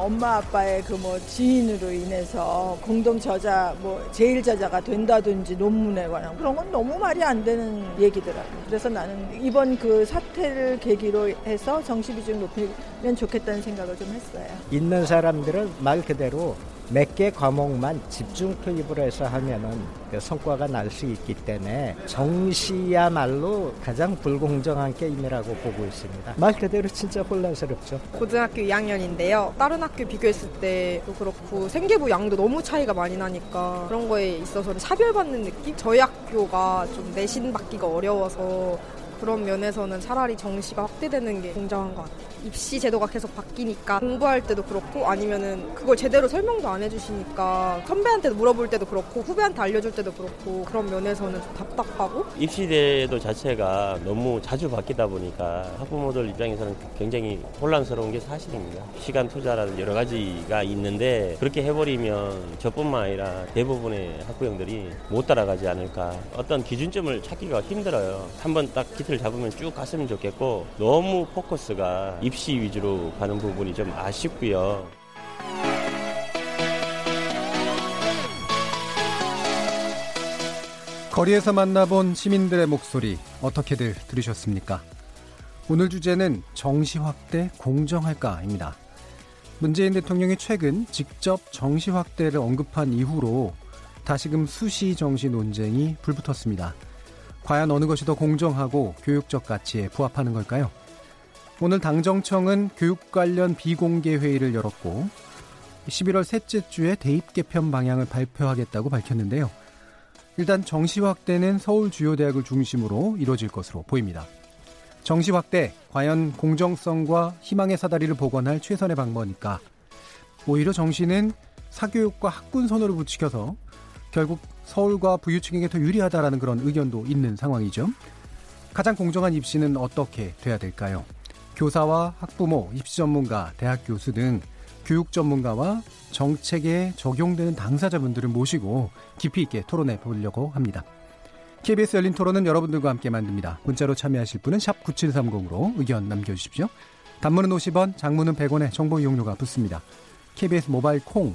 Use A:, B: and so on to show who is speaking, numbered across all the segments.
A: 뭐 엄마 아빠의 그 뭐 지인으로 인해서 공동 저자 뭐 제일 저자가 된다든지 논문에 관한 그런 건 너무 말이 안 되는 얘기더라고요. 그래서 나는 이번 그 사태를 계기로 해서 정시 비중 높이면 좋겠다는 생각을 좀 했어요.
B: 있는 사람들은 말 그대로 몇 개 과목만 집중 투입을 해서 하면은 그 성과가 날 수 있기 때문에 정시야말로 가장 불공정한 게임이라고 보고 있습니다. 말 그대로 진짜 혼란스럽죠.
C: 고등학교 2학년인데요. 다른 학교 비교했을 때도 그렇고 생계부 양도 너무 차이가 많이 나니까 그런 거에 있어서는 차별받는 느낌? 저희 학교가 좀 내신 받기가 어려워서 그런 면에서는 차라리 정시가 확대되는 게 공정한 것 같아요. 입시 제도가 계속 바뀌니까 공부할 때도 그렇고 아니면은 그걸 제대로 설명도 안 해주시니까 선배한테도 물어볼 때도 그렇고 후배한테 알려줄 때도 그렇고 그런 면에서는 좀 답답하고
D: 입시 제도 자체가 너무 자주 바뀌다 보니까 학부모들 입장에서는 굉장히 혼란스러운 게 사실입니다. 시간 투자라는 여러 가지가 있는데 그렇게 해버리면 저뿐만 아니라 대부분의 학부형들이 못 따라가지 않을까 어떤 기준점을 찾기가 힘들어요. 한번 딱 기틀 잡으면 쭉 갔으면 좋겠고 너무 포커스가 입시 위주로 가는 부분이 좀 아쉽고요.
E: 거리에서 만나본 시민들의 목소리 어떻게들 들으셨습니까? 오늘 주제는 정시 확대 공정할까입니다. 문재인 대통령이 최근 직접 정시 확대를 언급한 이후로 다시금 수시 정시 논쟁이 불붙었습니다. 과연 어느 것이 더 공정하고 교육적 가치에 부합하는 걸까요? 오늘 당정청은 교육 관련 비공개 회의를 열었고 11월 셋째 주에 대입 개편 방향을 발표하겠다고 밝혔는데요. 일단 정시 확대는 서울 주요 대학을 중심으로 이뤄질 것으로 보입니다. 정시 확대 과연 공정성과 희망의 사다리를 복원할 최선의 방법이니까 오히려 정시는 사교육과 학군 선호를 부추겨서 결국 서울과 부유층에게 더 유리하다라는 그런 의견도 있는 상황이죠. 가장 공정한 입시는 어떻게 돼야 될까요? 교사와 학부모, 입시 전문가, 대학 교수 등 교육 전문가와 정책에 적용되는 당사자분들을 모시고 깊이 있게 토론해 보려고 합니다. KBS 열린 토론은 여러분들과 함께 만듭니다. 문자로 참여하실 분은 9730으로 의견 남겨주십시오. 단문은 50원, 장문은 100원에 정보 이용료가 붙습니다. KBS 모바일 콩,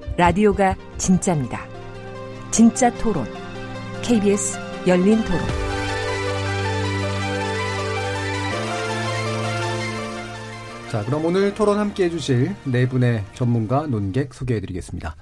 F: 라디오가 진짜입니다. 진짜 토론, KBS 열린 토론.
E: 자, 그럼 오늘 토론 함께 해주실 네 분의 전문가 논객 소개해드리겠습니다.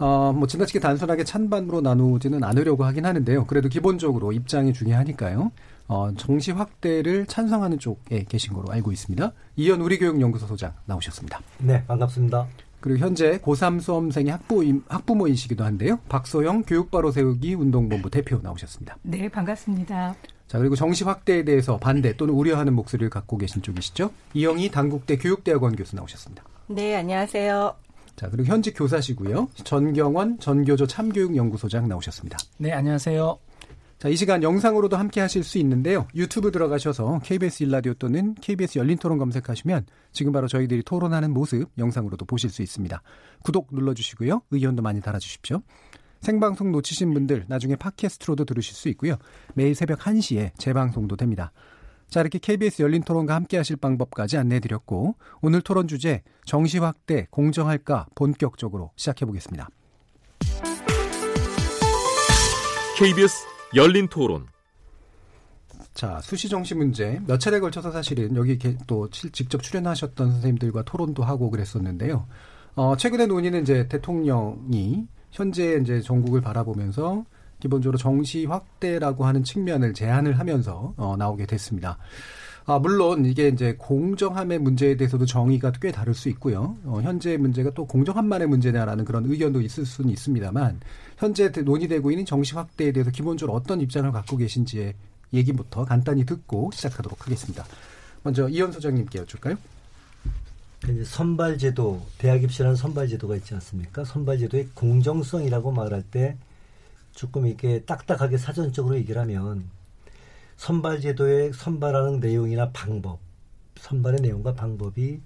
E: 어, 뭐, 지나치게 단순하게 찬반으로 나누지는 않으려고 하긴 하는데요. 그래도 기본적으로 입장이 중요하니까요. 어, 정시 확대를 찬성하는 쪽에 계신 거로 알고 있습니다. 이현 우리교육연구소 소장 나오셨습니다.
G: 네, 반갑습니다.
E: 그리고 현재 고3 수험생의 학부, 학부모이시기도 한데요. 박소영 교육바로 세우기 운동본부 대표 나오셨습니다.
H: 네, 반갑습니다.
E: 자, 그리고 정시 확대에 대해서 반대 또는 우려하는 목소리를 갖고 계신 쪽이시죠. 이영희 단국대 교육대학원 교수 나오셨습니다.
I: 네, 안녕하세요.
E: 자, 그리고 현직 교사시고요. 전경원 전교조 참교육연구소장 나오셨습니다.
J: 네, 안녕하세요.
E: 자, 이 시간 영상으로도 함께 하실 수 있는데요. 유튜브 들어가셔서 KBS 일라디오 또는 KBS 열린 토론 검색하시면 지금 바로 저희들이 토론하는 모습 영상으로도 보실 수 있습니다. 구독 눌러주시고요. 의견도 많이 달아주십시오. 생방송 놓치신 분들 나중에 팟캐스트로도 들으실 수 있고요. 매일 새벽 1시에 재방송도 됩니다. 자, 이렇게 KBS 열린 토론과 함께 하실 방법까지 안내해 드렸고 오늘 토론 주제 정시 확대 공정할까 본격적으로 시작해 보겠습니다.
K: KBS 열린 토론.
E: 자, 수시 정시 문제 몇 차례 걸쳐서 사실은 여기 또 직접 출연하셨던 선생님들과 토론도 하고 그랬었는데요. 어, 최근의 논의는 이제 대통령이 현재 이제 전국을 바라보면서 기본적으로 정시 확대라고 하는 측면을 제안을 하면서 어, 나오게 됐습니다. 아, 물론 이게 이제 공정함의 문제에 대해서도 정의가 꽤 다를 수 있고요. 어, 현재 문제가 또 공정함만의 문제냐라는 그런 의견도 있을 수는 있습니다만 현재 논의되고 있는 정시 확대에 대해서 기본적으로 어떤 입장을 갖고 계신지의 얘기부터 간단히 듣고 시작하도록 하겠습니다. 먼저 이현 소장님께 여쭐까요?
G: 선발 제도, 대학 입시라는 선발 제도가 있지 않습니까? 선발 제도의 공정성이라고 말할 때 조금 이렇게 딱딱하게 사전적으로 얘기를 하면 선발 제도의 선발하는 내용이나 방법, 선발의 내용과 방법이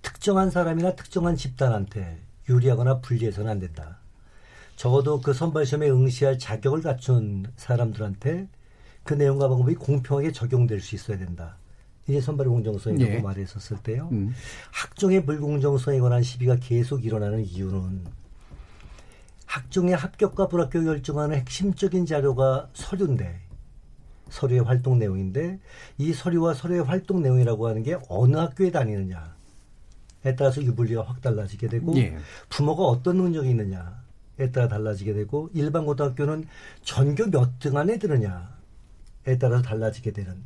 G: 특정한 사람이나 특정한 집단한테 유리하거나 불리해서는 안 된다. 적어도 그 선발 시험에 응시할 자격을 갖춘 사람들한테 그 내용과 방법이 공평하게 적용될 수 있어야 된다. 이게 선발의 공정성이라고 예. 말했었을 때요. 음. 학종의 불공정성에 관한 시비가 계속 일어나는 이유는 학종의 합격과 불합격을 결정하는 핵심적인 자료가 서류인데 서류의 활동 내용인데 이 서류와 서류의 활동 내용이라고 하는 게 어느 학교에 다니느냐 에 따라서 유불리가 확 달라지게 되고 예. 부모가 어떤 능력이 있느냐에 따라 달라지게 되고 일반 고등학교는 전교 몇 등 안에 드느냐에 따라서 달라지게 되는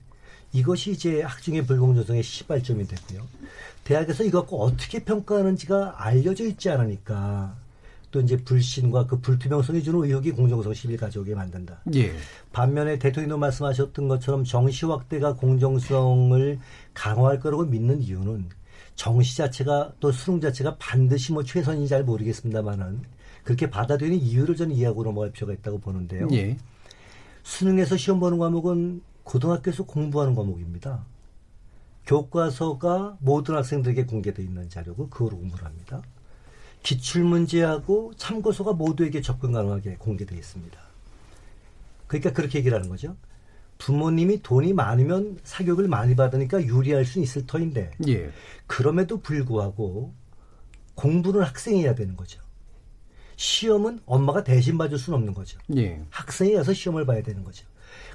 G: 이것이 이제 학종의 불공정성의 시발점이 되고요. 대학에서 이거 갖고 어떻게 평가하는지가 알려져 있지 않으니까 또 이제 불신과 그 불투명성이 주는 의혹이 공정성 시비를 가져오게 만든다. 예. 반면에 대통령도 말씀하셨던 것처럼 정시 확대가 공정성을 강화할 거라고 믿는 이유는 정시 자체가 또 수능 자체가 반드시 뭐 최선인지 잘 모르겠습니다만은 그렇게 받아들이는 이유를 저는 이해하고 넘어갈 필요가 있다고 보는데요. 예. 수능에서 시험 보는 과목은 고등학교에서 공부하는 과목입니다. 교과서가 모든 학생들에게 공개되어 있는 자료고 그거로 공부를 합니다. 기출문제하고 참고서가 모두에게 접근 가능하게 공개되어 있습니다. 그러니까 그렇게 얘기를 하는 거죠. 부모님이 돈이 많으면 사교육을 많이 받으니까 유리할 수 있을 터인데 예. 그럼에도 불구하고 공부는 학생이 해야 되는 거죠. 시험은 엄마가 대신 봐줄 수는 없는 거죠. 예. 학생이 가서 시험을 봐야 되는 거죠.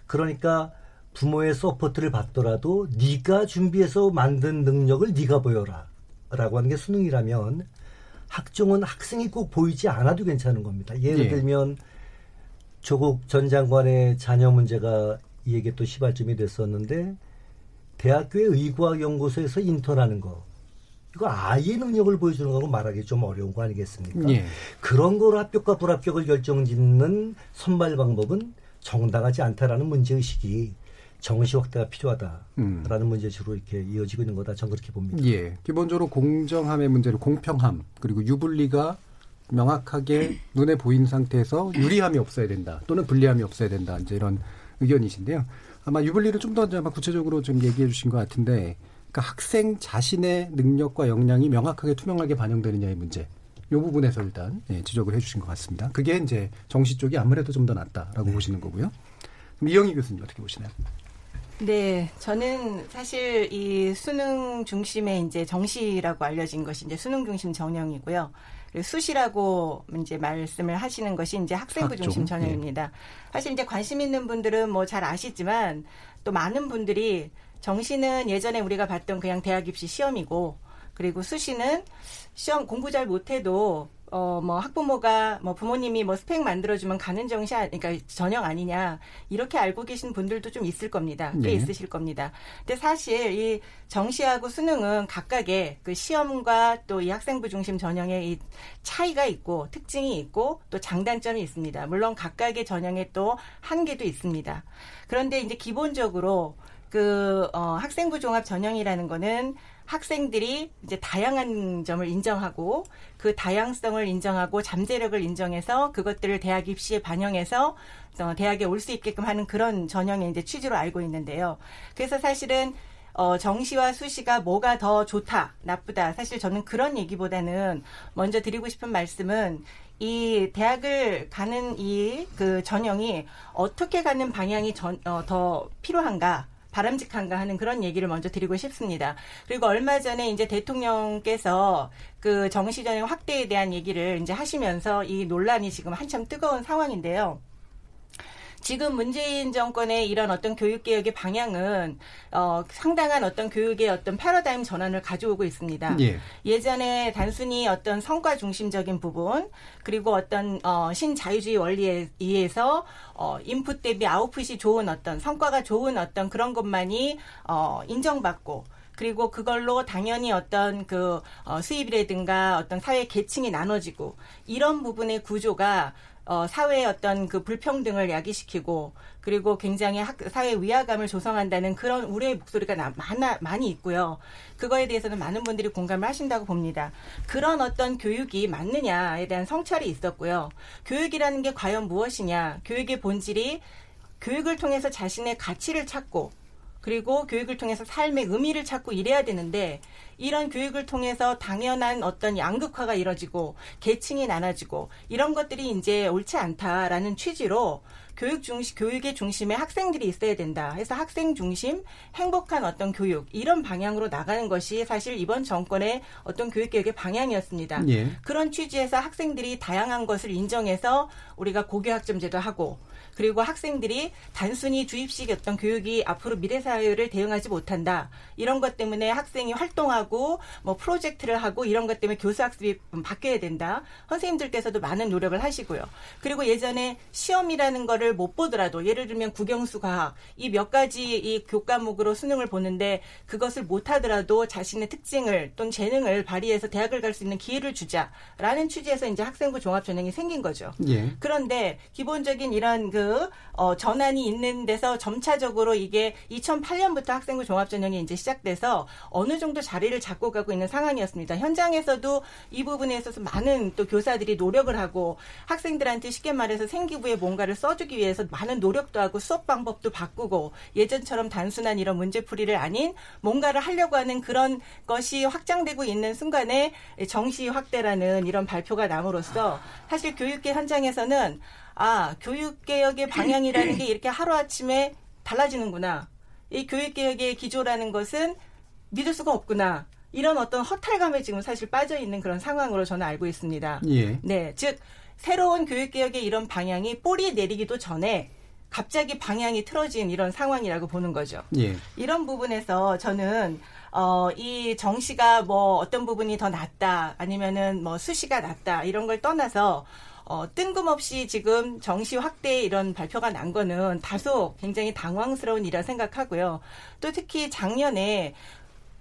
G: 그러니까 부모의 support를 받더라도 네가 준비해서 만든 능력을 네가 보여라 라고 하는 게 수능이라면 학종은 학생이 꼭 보이지 않아도 괜찮은 겁니다. 예를 예. 들면 조국 전 장관의 자녀 문제가 이에게 또 시발점이 됐었는데 대학교의 의과연구소에서 인턴하는 거 이거 아이의 능력을 보여주는 거하고 말하기 좀 어려운 거 아니겠습니까? 예. 그런 거로 합격과 불합격을 결정짓는 선발 방법은 정당하지 않다라는 문제 의식이 정시 확대가 필요하다라는 음. 문제 주로 이렇게 이어지고 있는 거다. 저는 그렇게 봅니다.
E: 예. 기본적으로 공정함의 문제를 공평함 그리고 유불리가 명확하게 눈에 보인 상태에서 유리함이 없어야 된다 또는 불리함이 없어야 된다 이제 이런 의견이신데요. 아마 유불리를 좀더 구체적으로 좀 얘기해 주신 것 같은데 그러니까 학생 자신의 능력과 역량이 명확하게 투명하게 반영되느냐의 문제. 이 부분에서 일단 예, 지적을 해주신 것 같습니다. 그게 이제 정시 쪽이 아무래도 좀 더 낫다라고 네. 보시는 거고요. 이영희 교수님 어떻게 보시나요?
H: 네, 저는 사실 이 수능 중심의 이제 정시라고 알려진 것이 이제 수능 중심 전형이고요. 수시라고 이제 말씀을 하시는 것이 이제 학생부 중심 전형입니다. 네. 사실 이제 관심 있는 분들은 뭐 잘 아시지만 또 많은 분들이 정시는 예전에 우리가 봤던 그냥 대학 입시 시험이고 그리고 수시는 시험 공부 잘 못해도 어, 뭐, 학부모가, 뭐, 부모님이 뭐, 스펙 만들어주면 가는 정시, 아, 그러니까 전형 아니냐, 이렇게 알고 계신 분들도 좀 있을 겁니다. 꽤 네. 있으실 겁니다. 근데 사실 이 정시하고 수능은 각각의 그 시험과 또 이 학생부 중심 전형의 이 차이가 있고, 특징이 있고, 또 장단점이 있습니다. 물론 각각의 전형에 또 한계도 있습니다. 그런데 이제 기본적으로 그, 어, 학생부 종합 전형이라는 거는 학생들이 이제 다양한 점을 인정하고 그 다양성을 인정하고 잠재력을 인정해서 그것들을 대학 입시에 반영해서 어, 대학에 올 수 있게끔 하는 그런 전형의 이제 취지로 알고 있는데요. 그래서 사실은 어, 정시와 수시가 뭐가 더 좋다, 나쁘다. 사실 저는 그런 얘기보다는 먼저 드리고 싶은 말씀은 이 대학을 가는 이 그 전형이 어떻게 가는 방향이 전, 어, 더 필요한가. 바람직한가 하는 그런 얘기를 먼저 드리고 싶습니다. 그리고 얼마 전에 이제 대통령께서 그 정시 전형 확대에 대한 얘기를 이제 하시면서 이 논란이 지금 한참 뜨거운 상황인데요. 지금 문재인 정권의 이런 어떤 교육 개혁의 방향은 어, 상당한 어떤 교육의 어떤 패러다임 전환을 가져오고 있습니다. 예. 예전에 단순히 어떤 성과 중심적인 부분 그리고 어떤 어, 신자유주의 원리에 의해서 어, 인풋 대비 아웃풋이 좋은 어떤 성과가 좋은 어떤 그런 것만이 어, 인정받고 그리고 그걸로 당연히 어떤 그 어, 수입이라든가 어떤 사회 계층이 나눠지고 이런 부분의 구조가 어, 사회의 어떤 그 불평등을 야기시키고 그리고 굉장히 학, 사회 위화감을 조성한다는 그런 우려의 목소리가 나, 많아, 많이 있고요. 그거에 대해서는 많은 분들이 공감을 하신다고 봅니다. 그런 어떤 교육이 맞느냐에 대한 성찰이 있었고요. 교육이라는 게 과연 무엇이냐. 교육의 본질이 교육을 통해서 자신의 가치를 찾고 그리고 교육을 통해서 삶의 의미를 찾고 이래야 되는데 이런 교육을 통해서 당연한 어떤 양극화가 이뤄지고 계층이 나눠지고 이런 것들이 이제 옳지 않다라는 취지로 교육 중심, 교육의 중심에 학생들이 있어야 된다. 해서 학생 중심, 행복한 어떤 교육, 이런 방향으로 나가는 것이 사실 이번 정권의 어떤 교육 개혁의 방향이었습니다. 예. 그런 취지에서 학생들이 다양한 것을 인정해서 우리가 고교학점제도 하고 그리고 학생들이 단순히 주입식 어떤 교육이 앞으로 미래 사회를 대응하지 못한다. 이런 것 때문에 학생이 활동하고 뭐 프로젝트를 하고 이런 것 때문에 교수 학습이 바뀌어야 된다. 선생님들께서도 많은 노력을 하시고요. 그리고 예전에 시험이라는 거를 못 보더라도 예를 들면 국영수 과학 이 몇 가지 이 교과목으로 수능을 보는데 그것을 못 하더라도 자신의 특징을 또는 재능을 발휘해서 대학을 갈 수 있는 기회를 주자라는 취지에서 이제 학생부 종합 전형이 생긴 거죠. 예. 그런데 기본적인 이런 그 어, 전환이 있는 데서 점차적으로 이게 2008년부터 학생부 종합전형이 이제 시작돼서 어느 정도 자리를 잡고 가고 있는 상황이었습니다. 현장에서도 이 부분에 있어서 많은 또 교사들이 노력을 하고 학생들한테 쉽게 말해서 생기부에 뭔가를 써주기 위해서 많은 노력도 하고 수업 방법도 바꾸고 예전처럼 단순한 이런 문제풀이를 아닌 뭔가를 하려고 하는 그런 것이 확장되고 있는 순간에 정시 확대라는 이런 발표가 남으로써 사실 교육계 현장에서는 아, 교육개혁의 방향이라는 게 이렇게 하루아침에 달라지는구나. 이 교육개혁의 기조라는 것은 믿을 수가 없구나. 이런 어떤 허탈감에 지금 사실 빠져 있는 그런 상황으로 저는 알고 있습니다. 예. 네. 즉, 새로운 교육개혁의 이런 방향이 뿌리 내리기도 전에 갑자기 방향이 틀어진 이런 상황이라고 보는 거죠. 예. 이런 부분에서 저는 어, 이 정시가 뭐 어떤 부분이 더 낫다 아니면은 뭐 수시가 낫다 이런 걸 떠나서 어, 뜬금없이 지금 정시 확대 이런 발표가 난 거는 다소 굉장히 당황스러운 일이라 생각하고요. 또 특히 작년에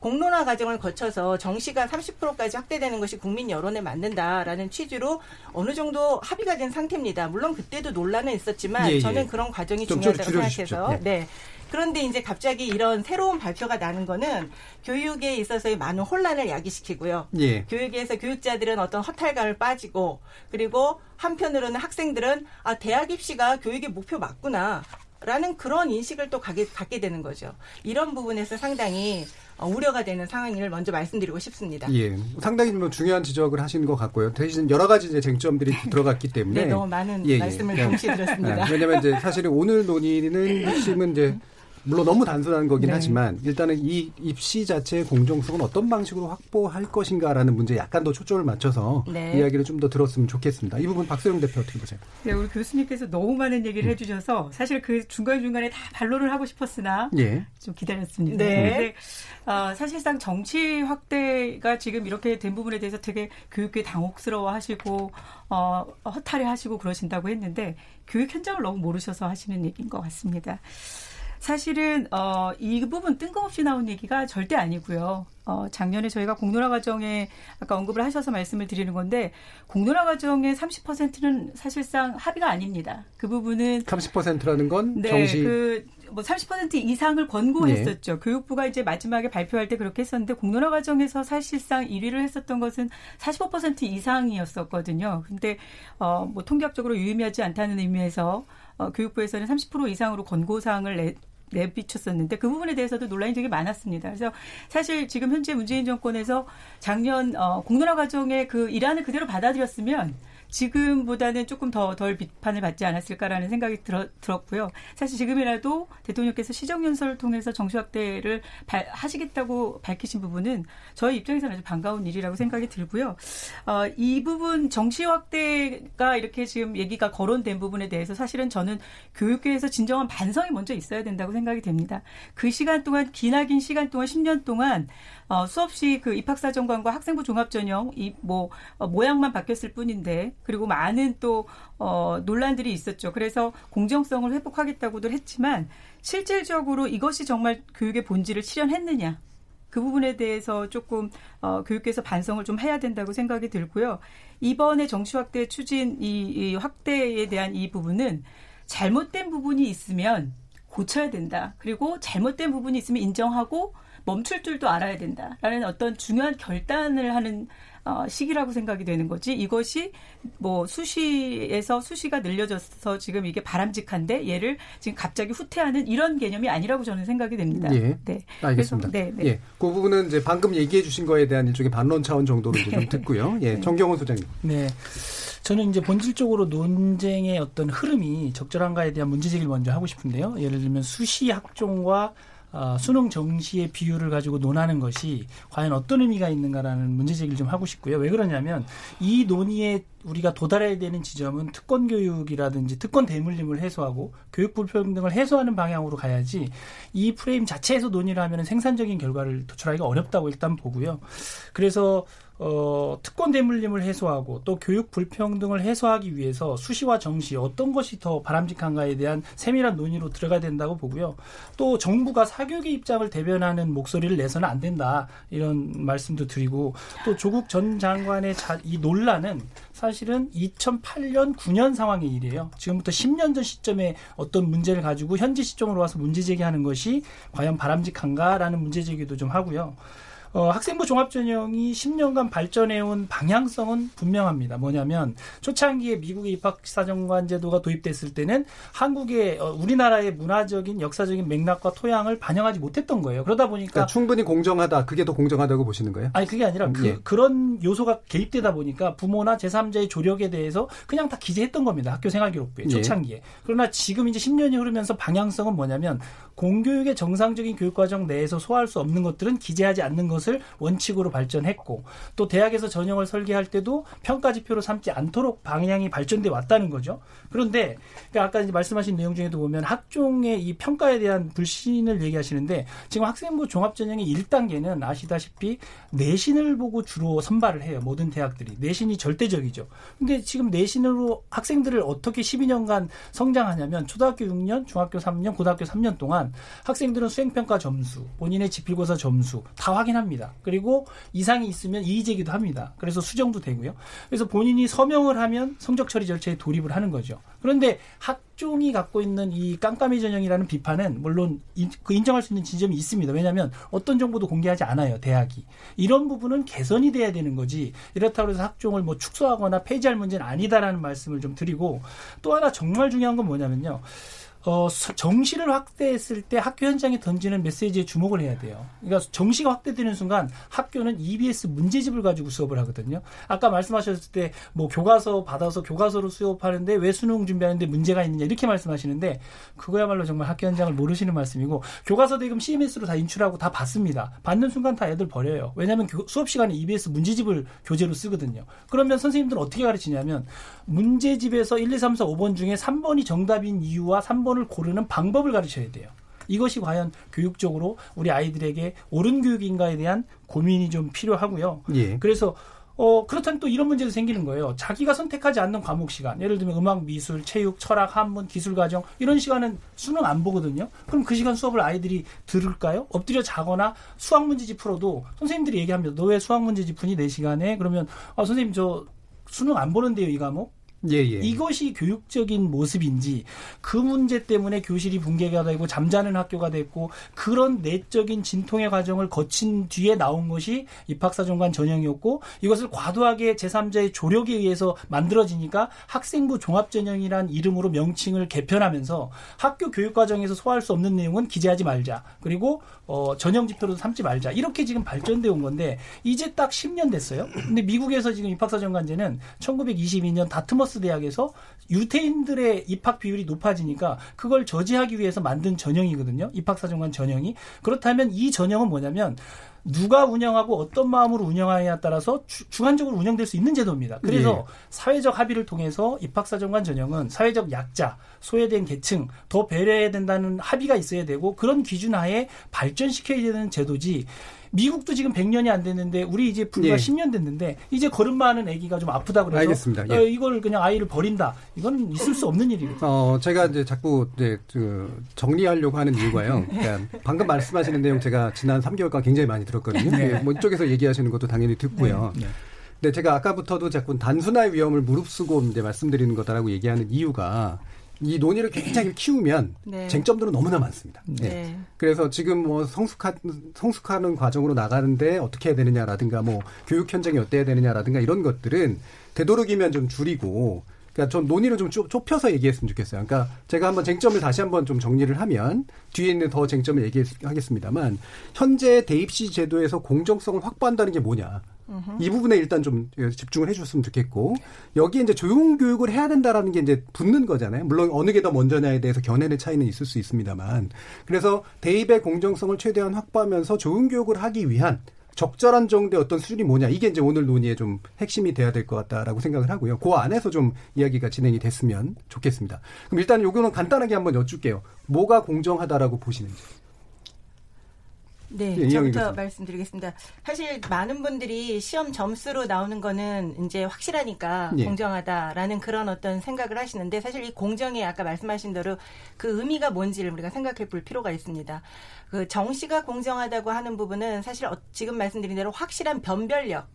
H: 공론화 과정을 거쳐서 정시가 30%까지 확대되는 것이 국민 여론에 맞는다라는 취지로 어느 정도 합의가 된 상태입니다. 물론 그때도 논란은 있었지만 예, 예. 저는 그런 과정이 중요하다고 생각해서 예. 네. 그런데 이제 갑자기 이런 새로운 발표가 나는 거는 교육에 있어서의 많은 혼란을 야기시키고요. 예. 교육에서 교육자들은 어떤 허탈감을 빠지고 그리고 한편으로는 학생들은 아 대학 입시가 교육의 목표 맞구나. 라는 그런 인식을 또 갖게, 갖게 되는 거죠. 이런 부분에서 상당히 어, 우려가 되는 상황을 먼저 말씀드리고 싶습니다.
E: 예, 상당히 뭐 중요한 지적을 하신 것 같고요. 대신 여러 가지 이제 쟁점들이 들어갔기 때문에
H: 네, 너무 많은 예, 예. 말씀을 예. 동시에 드렸습니다.
E: 네, 왜냐하면 이제 사실은 오늘 논의는 핵심은 이제 물론 너무 단순한 거긴 네. 하지만 일단은 이 입시 자체의 공정성은 어떤 방식으로 확보할 것인가라는 문제에 약간 더 초점을 맞춰서 네. 이야기를 좀 더 들었으면 좋겠습니다. 이 부분 박세영 대표 어떻게 보세요?
I: 네, 우리 교수님께서 너무 많은 얘기를 음. 해주셔서 사실 그 중간중간에 다 반론을 하고 싶었으나 예. 좀 기다렸습니다. 네. 그 어, 사실상 정치 확대가 지금 이렇게 된 부분에 대해서 되게 교육계 당혹스러워 하시고 어, 허탈해 하시고 그러신다고 했는데 교육 현장을 너무 모르셔서 하시는 얘기인 것 같습니다. 사실은 어, 이 부분 뜬금없이 나온 얘기가 절대 아니고요. 어, 작년에 저희가 공론화 과정에 아까 언급을 하셔서 말씀을 드리는 건데 공론화 과정의 30%는 사실상 합의가 아닙니다. 그 부분은
E: 30%라는 건 네, 정시
I: 그뭐 30% 이상을 권고했었죠. 네. 교육부가 이제 마지막에 발표할 때 그렇게 했었는데 공론화 과정에서 사실상 1위를 했었던 것은 45% 이상이었었거든요. 근데 어, 뭐 통계학적으로 유의미하지 않다는 의미에서 어, 교육부에서는 30% 이상으로 권고 사항을 내, 내비쳤었는데 그 부분에 대해서도 논란이 되게 많았습니다. 그래서 사실 지금 현재 문재인 정권에서 작년 어, 공론화 과정의 그 일환을 그대로 받아들였으면 지금보다는 조금 더 덜 비판을 받지 않았을까라는 생각이 들어, 들었고요. 사실 지금이라도 대통령께서 시정연설을 통해서 정시확대를 발, 하시겠다고 밝히신 부분은 저희 입장에서는 아주 반가운 일이라고 생각이 들고요. 어, 이 부분 정시확대가 이렇게 지금 얘기가 거론된 부분에 대해서 사실은 저는 교육계에서 진정한 반성이 먼저 있어야 된다고 생각이 됩니다. 그 시간 동안 기나긴 시간 동안 10년 동안 어, 수없이 그 입학사정관과 학생부 종합전형 이뭐 어, 모양만 바뀌었을 뿐인데 그리고 많은 또 어, 논란들이 있었죠. 그래서 공정성을 회복하겠다고들 했지만 실질적으로 이것이 정말 교육의 본질을 실현했느냐 그 부분에 대해서 조금 어, 교육계에서 반성을 좀 해야 된다고 생각이 들고요. 이번에 정시 확대 추진 이, 이 확대에 대한 이 부분은 잘못된 부분이 있으면 고쳐야 된다. 그리고 잘못된 부분이 있으면 인정하고 멈출 줄도 알아야 된다라는 어떤 중요한 결단을 하는 어, 시기라고 생각이 되는 거지. 이것이 뭐 수시에서 수시가 늘려져서 지금 이게 바람직한데 얘를 지금 갑자기 후퇴하는 이런 개념이 아니라고 저는 생각이 됩니다.
E: 예. 네. 알겠습니다. 그래서, 네, 네. 예. 그 부분은 이제 방금 얘기해 주신 거에 대한 일종의 반론 차원 정도로 이제 좀 네. 듣고요. 예. 네. 정경원 소장님.
J: 네. 저는 이제 본질적으로 논쟁의 어떤 흐름이 적절한가에 대한 문제 제기를 먼저 하고 싶은데요. 예를 들면 수시 학종과 어, 수능 정시의 비율을 가지고 논하는 것이 과연 어떤 의미가 있는가라는 문제 제기를 좀 하고 싶고요. 왜 그러냐면 이 논의에 우리가 도달해야 되는 지점은 특권 교육이라든지 특권 대물림을 해소하고 교육 불평등을 해소하는 방향으로 가야지 이 프레임 자체에서 논의를 하면 생산적인 결과를 도출하기가 어렵다고 일단 보고요. 그래서 어, 특권 대물림을 해소하고 또 교육 불평등을 해소하기 위해서 수시와 정시 어떤 것이 더 바람직한가에 대한 세밀한 논의로 들어가야 된다고 보고요. 또 정부가 사교육의 입장을 대변하는 목소리를 내서는 안 된다 이런 말씀도 드리고 또 조국 전 장관의 자, 이 논란은 사실은 2008년 9년 상황의 일이에요. 지금부터 10년 전 시점에 어떤 문제를 가지고 현재 시점으로 와서 문제 제기하는 것이 과연 바람직한가라는 문제 제기도 좀 하고요. 어, 학생부 종합전형이 10년간 발전해온 방향성은 분명합니다. 뭐냐면 초창기에 미국의 입학사정관 제도가 도입됐을 때는 한국의 어, 우리나라의 문화적인 역사적인 맥락과 토양을 반영하지 못했던 거예요. 그러다 보니까 그러니까
E: 충분히 공정하다. 그게 더 공정하다고 보시는 거예요?
J: 아니 그게 아니라 그, 예. 그런 요소가 개입되다 보니까 부모나 제3자의 조력에 대해서 그냥 다 기재했던 겁니다. 학교 생활기록부에 예. 초창기에. 예. 그러나 지금 이제 10년이 흐르면서 방향성은 뭐냐면 공교육의 정상적인 교육과정 내에서 소화할 수 없는 것들은 기재하지 않는 것을 원칙으로 발전했고 또 대학에서 전형을 설계할 때도 평가 지표로 삼지 않도록 방향이 발전돼 왔다는 거죠. 그런데 그러니까 아까 이제 말씀하신 내용 중에도 보면 학종의 이 평가에 대한 불신을 얘기하시는데 지금 학생부 종합전형의 1단계는 아시다시피 내신을 보고 주로 선발을 해요. 모든 대학들이 내신이 절대적이죠. 근데 지금 내신으로 학생들을 어떻게 12년간 성장하냐면 초등학교 6년, 중학교 3년, 고등학교 3년 동안 학생들은 수행평가 점수, 본인의 지필고사 점수 다 확인합니다. 그리고 이상이 있으면 이의제기도 합니다. 그래서 수정도 되고요. 그래서 본인이 서명을 하면 성적 처리 절차에 돌입을 하는 거죠. 그런데 학종이 갖고 있는 이 깜깜이 전형이라는 비판은 물론 그 인정할 수 있는 지점이 있습니다. 왜냐하면 어떤 정보도 공개하지 않아요. 대학이 이런 부분은 개선이 돼야 되는 거지. 이렇다고 해서 학종을 뭐 축소하거나 폐지할 문제는 아니다라는 말씀을 좀 드리고 또 하나 정말 중요한 건 뭐냐면요. 어, 정시를 확대했을 때 학교 현장에 던지는 메시지에 주목을 해야 돼요. 그러니까 정시가 확대되는 순간 학교는 EBS 문제집을 가지고 수업을 하거든요. 아까 말씀하셨을 때 뭐 교과서 받아서 교과서로 수업하는데 왜 수능 준비하는데 문제가 있느냐 이렇게 말씀하시는데 그거야말로 정말 학교 현장을 모르시는 말씀이고 교과서 대금 CMS로 다 인출하고 다 받습니다. 받는 순간 다 애들 버려요. 왜냐하면 수업 시간에 EBS 문제집을 교재로 쓰거든요. 그러면 선생님들은 어떻게 가르치냐면 문제집에서 1, 2, 3, 4, 5번 중에 3번이 정답인 이유와 3번 3 번을 고르는 방법을 가르쳐야 돼요. 이것이 과연 교육적으로 우리 아이들에게 옳은 교육인가에 대한 고민이 좀 필요하고요. 예. 그래서 어, 그렇다면 또 이런 문제도 생기는 거예요. 자기가 선택하지 않는 과목 시간. 예를 들면 음악, 미술, 체육, 철학, 한문, 기술 과정 이런 시간은 수능 안 보거든요. 그럼 그 시간 수업을 아이들이 들을까요? 엎드려 자거나 수학 문제집 풀어도 선생님들이 얘기합니다. 너 왜 수학 문제집 푸니 내 시간에? 그러면 아, 선생님 저 수능 안 보는데요, 이 과목? 예, 예. 이것이 교육적인 모습인지 그 문제 때문에 교실이 붕괴가 되고 잠자는 학교가 됐고 그런 내적인 진통의 과정을 거친 뒤에 나온 것이 입학사정관 전형이었고 이것을 과도하게 제3자의 조력에 의해서 만들어지니까 학생부 종합전형이란 이름으로 명칭을 개편하면서 학교 교육 과정에서 소화할 수 없는 내용은 기재하지 말자. 그리고 어, 전형 지표로 삼지 말자. 이렇게 지금 발전되어 온 건데 이제 딱 10년 됐어요. 근데 미국에서 지금 입학사정관제는 1922년 다트머스 대학에서 유태인들의 입학 비율이 높아지니까 그걸 저지하기 위해서 만든 전형이거든요. 입학사정관 전형이. 그렇다면 이 전형은 뭐냐면 누가 운영하고 어떤 마음으로 운영하느냐에 따라서 주, 주관적으로 운영될 수 있는 제도입니다. 그래서 예. 사회적 합의를 통해서 입학사정관 전형은 사회적 약자, 소외된 계층 더 배려해야 된다는 합의가 있어야 되고 그런 기준 하에 발전시켜야 되는 제도지 미국도 지금 100년이 안 됐는데 우리 이제 불과 예. 10년 됐는데 이제 걸음마하는 아기가 좀 아프다 그래서
E: 알겠습니다. 예.
J: 어, 이걸 그냥 아이를 버린다. 이건 있을 수 없는 일이거든요.
E: 어, 제가 이제 자꾸 이제 그 정리하려고 하는 이유가요. 그러니까 방금 말씀하시는 내용 제가 지난 3개월간 굉장히 많이 들었거든요. 네. 예, 뭐 이쪽에서 얘기하시는 것도 당연히 듣고요. 네. 네. 근데 제가 아까부터도 자꾸 단순화의 위험을 무릅쓰고 이제 말씀드리는 거다라고 얘기하는 이유가 이 논의를 굉장히 키우면 네. 쟁점들은 너무나 많습니다. 네. 네. 그래서 지금 뭐 성숙하, 성숙하는 과정으로 나가는데 어떻게 해야 되느냐라든가 뭐 교육 현장이 어때야 되느냐라든가 이런 것들은 되도록이면 좀 줄이고 그러니까 좀 논의를 좀 좁혀서 얘기했으면 좋겠어요. 그러니까 제가 한번 쟁점을 다시 한번 좀 정리를 하면 뒤에 있는 더 쟁점을 얘기하겠습니다만 현재 대입시 제도에서 공정성을 확보한다는 게 뭐냐? 이 부분에 일단 좀 집중을 해줬으면 좋겠고 여기에 이제 조용 교육을 해야 된다라는 게 이제 붙는 거잖아요. 물론 어느 게 더 먼저냐에 대해서 견해의 차이는 있을 수 있습니다만 그래서 대입의 공정성을 최대한 확보하면서 조용 교육을 하기 위한 적절한 정도의 어떤 수준이 뭐냐 이게 이제 오늘 논의의 좀 핵심이 돼야 될 것 같다라고 생각을 하고요. 그 안에서 좀 이야기가 진행이 됐으면 좋겠습니다. 그럼 일단 요거는 간단하게 한번 여쭐게요. 뭐가 공정하다라고 보시는지.
H: 네, 예, 저부터 말씀드리겠습니다. 사실 많은 분들이 시험 점수로 나오는 거는 이제 확실하니까 예. 공정하다라는 그런 어떤 생각을 하시는데 사실 이 공정에 아까 말씀하신 대로 그 의미가 뭔지를 우리가 생각해 볼 필요가 있습니다. 그 정시가 공정하다고 하는 부분은 사실 어, 지금 말씀드린 대로 확실한 변별력,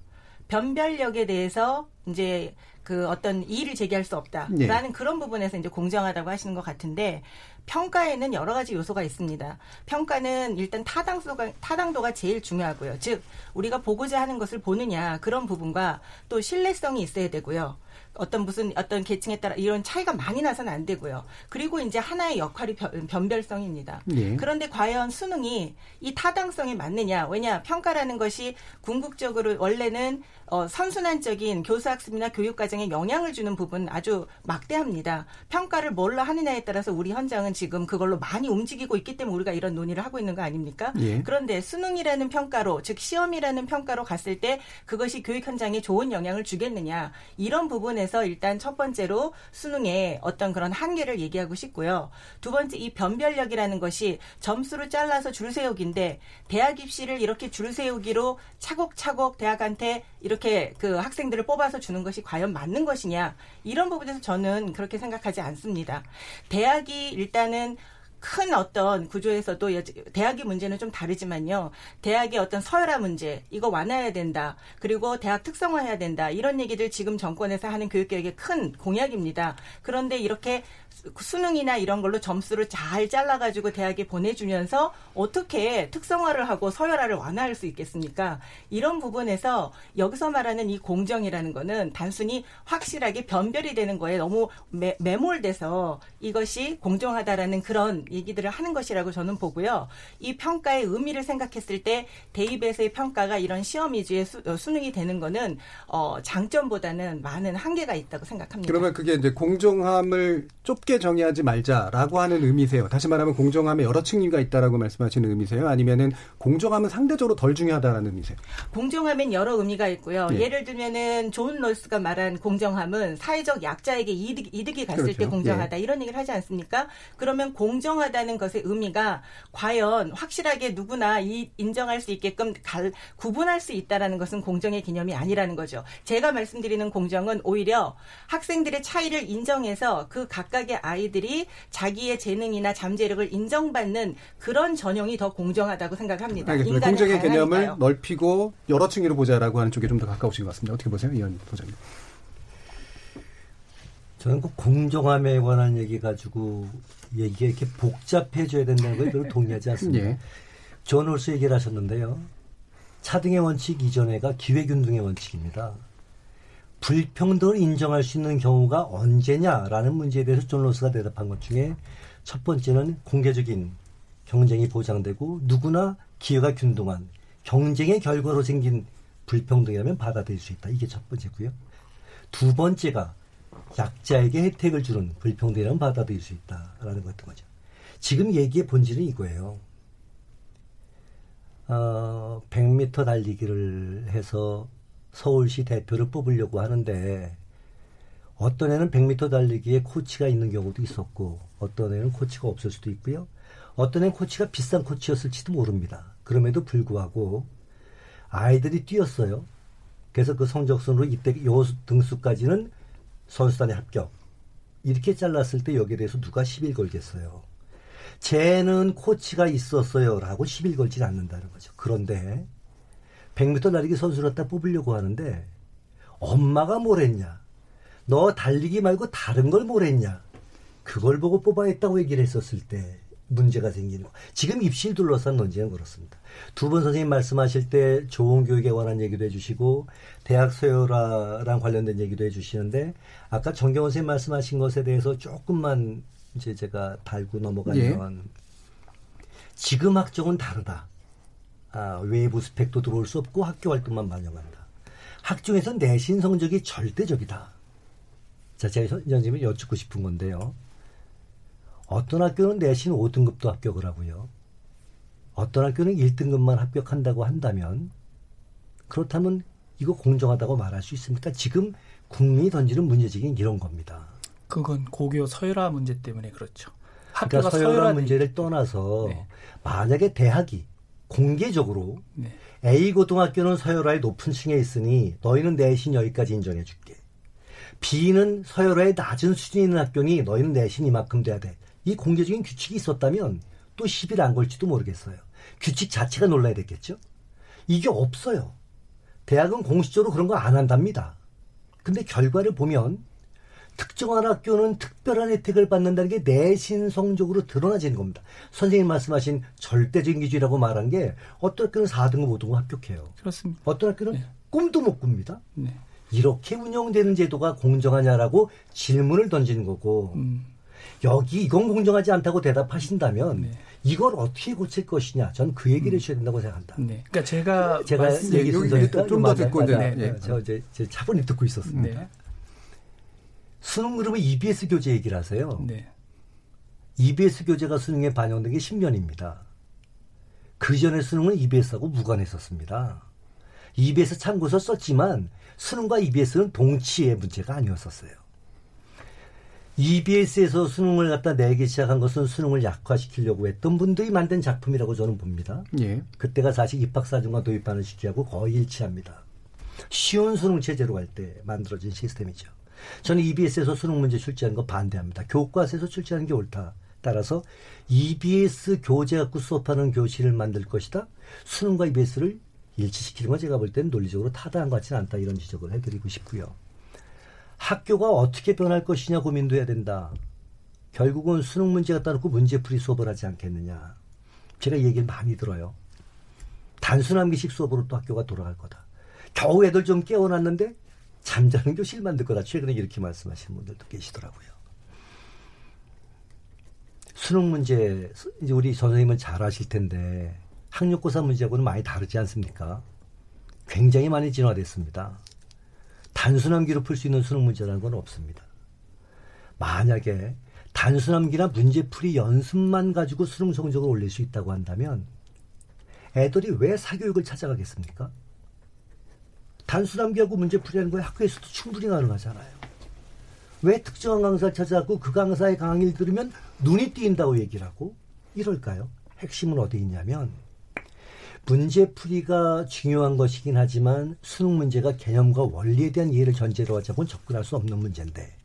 H: 변별력에 대해서 이제 그 어떤 이의를 제기할 수 없다라는 네. 그런 부분에서 이제 공정하다고 하시는 것 같은데 평가에는 여러 가지 요소가 있습니다. 평가는 일단 타당도가 타당도가 제일 중요하고요. 즉 우리가 보고자 하는 것을 보느냐 그런 부분과 또 신뢰성이 있어야 되고요. 어떤 무슨 어떤 계층에 따라 이런 차이가 많이 나서는 안 되고요. 그리고 이제 하나의 역할이 변별성입니다. 예. 그런데 과연 수능이 이 타당성에 맞느냐? 왜냐 평가라는 것이 궁극적으로 원래는 어, 선순환적인 교수학습이나 교육과정에 영향을 주는 부분 아주 막대합니다. 평가를 뭘로 하느냐에 따라서 우리 현장은 지금 그걸로 많이 움직이고 있기 때문에 우리가 이런 논의를 하고 있는 거 아닙니까? 예. 그런데 수능이라는 평가로 즉 시험이라는 평가로 갔을 때 그것이 교육 현장에 좋은 영향을 주겠느냐 이런 부분에 서 일단 첫 번째로 수능에 어떤 그런 한계를 얘기하고 싶고요. 두 번째 이 변별력이라는 것이 점수를 잘라서 줄 세우기인데 대학 입시를 이렇게 줄 세우기로 차곡차곡 대학한테 이렇게 그 학생들을 뽑아서 주는 것이 과연 맞는 것이냐 이런 부분에서 저는 그렇게 생각하지 않습니다. 대학이 일단은 큰 어떤 구조에서도 대학의 문제는 좀 다르지만요. 대학의 어떤 서열화 문제 이거 완화해야 된다. 그리고 대학 특성화해야 된다. 이런 얘기들 지금 정권에서 하는 교육계획의 큰 공약입니다. 그런데 이렇게 수능이나 이런 걸로 점수를 잘 잘라가지고 대학에 보내주면서 어떻게 특성화를 하고 서열화를 완화할 수 있겠습니까? 이런 부분에서 여기서 말하는 이 공정이라는 거는 단순히 확실하게 변별이 되는 거에 너무 매, 매몰돼서 이것이 공정하다라는 그런 얘기들을 하는 것이라고 저는 보고요. 이 평가의 의미를 생각했을 때 대입에서의 평가가 이런 시험 위주의 수, 어, 능이 되는 거는 어, 장점보다는 많은 한계가 있다고 생각합니다.
E: 그러면 그게 이제 공정함을 좁게 쉽게 정의하지 말자라고 하는 의미세요. 다시 말하면 공정함에 여러 층위가 있다라고 말씀하시는 의미세요. 아니면은 공정함은 상대적으로 덜 중요하다라는 의미세요.
H: 공정함엔 여러 의미가 있고요. 예. 를 들면은 존 롤스가 말한 공정함은 사회적 약자에게 이득, 이득이 갔을 그렇죠. 때 공정하다 예. 이런 얘기를 하지 않습니까? 그러면 공정하다는 것의 의미가 과연 확실하게 누구나 이, 인정할 수 있게끔 갈, 구분할 수 있다라는 것은 공정의 개념이 아니라는 거죠. 제가 말씀드리는 공정은 오히려 학생들의 차이를 인정해서 그 각각의 아이들이 자기의 재능이나 잠재력을 인정받는 그런 전형이 더 공정하다고 생각합니다.
E: 알겠습니다. 공정의 개념을 넓히고 여러 층위로 보자라고 하는 쪽에 좀 더 가까우신 것 같습니다. 어떻게 보세요, 이현 소장님?
G: 저는 그 공정함에 관한 얘기 가지고 얘기가 이렇게 복잡해져야 된다는 걸 별로 동의하지 않습니다. 예. 존 롤스 얘기를 하셨는데요. 차등의 원칙 이전에가 기회균등의 원칙입니다. 불평등을 인정할 수 있는 경우가 언제냐라는 문제에 대해서 존 롤스가 대답한 것 중에 첫 번째는 공개적인 경쟁이 보장되고 누구나 기회가 균등한 경쟁의 결과로 생긴 불평등이라면 받아들일 수 있다. 이게 첫 번째고요. 두 번째가 약자에게 혜택을 주는 불평등이라면 받아들일 수 있다라는 것같 거죠. 지금 얘기의 본질은 이거예요. 어, 100m 달리기를 해서 서울시 대표를 뽑으려고 하는데 어떤 애는 100m 달리기에 코치가 있는 경우도 있었고 어떤 애는 코치가 없을 수도 있고요. 어떤 애는 코치가 비싼 코치였을지도 모릅니다. 그럼에도 불구하고 아이들이 뛰었어요. 그래서 그 성적순으로 이때 요 등수까지는 선수단에 합격. 이렇게 잘랐을 때 여기에 대해서 누가 시비를 걸겠어요. 쟤는 코치가 있었어요. 라고 시비를 걸지 않는다는 거죠. 그런데 100m 날리기 선수를 갖다 뽑으려고 하는데 엄마가 뭘 했냐? 너 달리기 말고 다른 걸 뭘 했냐? 그걸 보고 뽑아야 했다고 얘기를 했었을 때 문제가 생기는 거. 지금 입시를 둘러싼 논쟁은 그렇습니다. 두 분 선생님 말씀하실 때 좋은 교육에 관한 얘기도 해주시고 대학 서열화랑 관련된 얘기도 해주시는데 아까 정경원 선생님 말씀하신 것에 대해서 조금만 이제 제가 달고 넘어가면 예. 지금 학종은 다르다. 아, 외부 스펙도 들어올 수 없고 학교 활동만 반영한다. 학종에서 내신 성적이 절대적이다. 자, 제가 선생님을 여쭙고 싶은 건데요. 어떤 학교는 내신 5등급도 합격을 하고요. 어떤 학교는 1등급만 합격한다고 한다면 그렇다면 이거 공정하다고 말할 수 있습니까? 지금 국민이 던지는 문제적인 이런 겁니다.
J: 그건 고교 서열화 문제 때문에 그렇죠.
G: 그러니까 서열화 문제를 떠나서 네. 만약에 대학이 공개적으로 네. A 고등학교는 서열화의 높은 층에 있으니 너희는 내신 여기까지 인정해 줄게. B는 서열화의 낮은 수준에 있는 학교니 너희는 내신 이만큼 돼야 돼. 이 공개적인 규칙이 있었다면 또 시비를 안 걸지도 모르겠어요. 규칙 자체가 놀라야 됐겠죠? 이게 없어요. 대학은 공식적으로 그런 거 안 한답니다. 근데 결과를 보면 특정한 학교는 특별한 혜택을 받는다는 게 내신 성적으로 드러나지는 겁니다. 선생님 말씀하신 절대적인 기준이라고 말한 게 어떤 학교는 4등급, 5등급 합격해요.
J: 그렇습니다.
G: 어떤 학교는 네. 꿈도 못 꿉니다. 네. 이렇게 운영되는 제도가 공정하냐라고 질문을 던지는 거고 음. 여기 이건 공정하지 않다고 대답하신다면 네. 이걸 어떻게 고칠 것이냐. 전그 얘기를 음. 해주셔야 된다고 생각한다.
J: 네. 그러니까 제가
G: 제가 얘기 순서니까
E: 좀더 듣고 이제 네.
G: 네. 저 이제 제 차분히 듣고 있었습니다. 네. 수능 그러면 EBS 교재 얘기를 하세요. 네. EBS 교재가 수능에 반영된 게 10년입니다. 그 전에 수능은 EBS하고 무관했었습니다. EBS 참고서 썼지만 수능과 EBS는 동치의 문제가 아니었었어요. EBS에서 수능을 갖다 내기 시작한 것은 수능을 약화시키려고 했던 분들이 만든 작품이라고 저는 봅니다. 예. 그때가 사실 입학사정과 도입하는 시기하고 거의 일치합니다. 쉬운 수능 체제로 갈 때 만들어진 시스템이죠. 저는 EBS에서 수능 문제 출제하는 거 반대합니다. 교과서에서 출제하는 게 옳다. 따라서 EBS 교재 갖고 수업하는 교실을 만들 것이다. 수능과 EBS를 일치시키는 건 제가 볼 때는 논리적으로 타당한 것 같지는 않다. 이런 지적을 해드리고 싶고요. 학교가 어떻게 변할 것이냐 고민도 해야 된다. 결국은 수능 문제 갖다 놓고 문제풀이 수업을 하지 않겠느냐. 제가 얘기를 많이 들어요. 단순함기식 수업으로 또 학교가 돌아갈 거다. 겨우 애들 좀 깨워놨는데 잠자는 교실 만들 거다. 최근에 이렇게 말씀하시는 분들도 계시더라고요. 수능 문제, 이제 우리 선생님은 잘 아실 텐데, 학력고사 문제하고는 많이 다르지 않습니까? 굉장히 많이 진화됐습니다. 단순한 기로 풀 수 있는 수능 문제라는 건 없습니다. 만약에 단순함기나 문제풀이 연습만 가지고 수능 성적을 올릴 수 있다고 한다면 애들이 왜 사교육을 찾아가겠습니까? 단순함기하고 문제 풀이하는 거에 학교에서도 충분히 가능하잖아요. 왜 특정한 강사를 찾아가고 그 강사의 강의를 들으면 눈이 띄인다고 얘기를 하고 이럴까요? 핵심은 어디 있냐면 문제 풀이가 중요한 것이긴 하지만 수능 문제가 개념과 원리에 대한 이해를 전제로 하자고는 접근할 수 없는 문제인데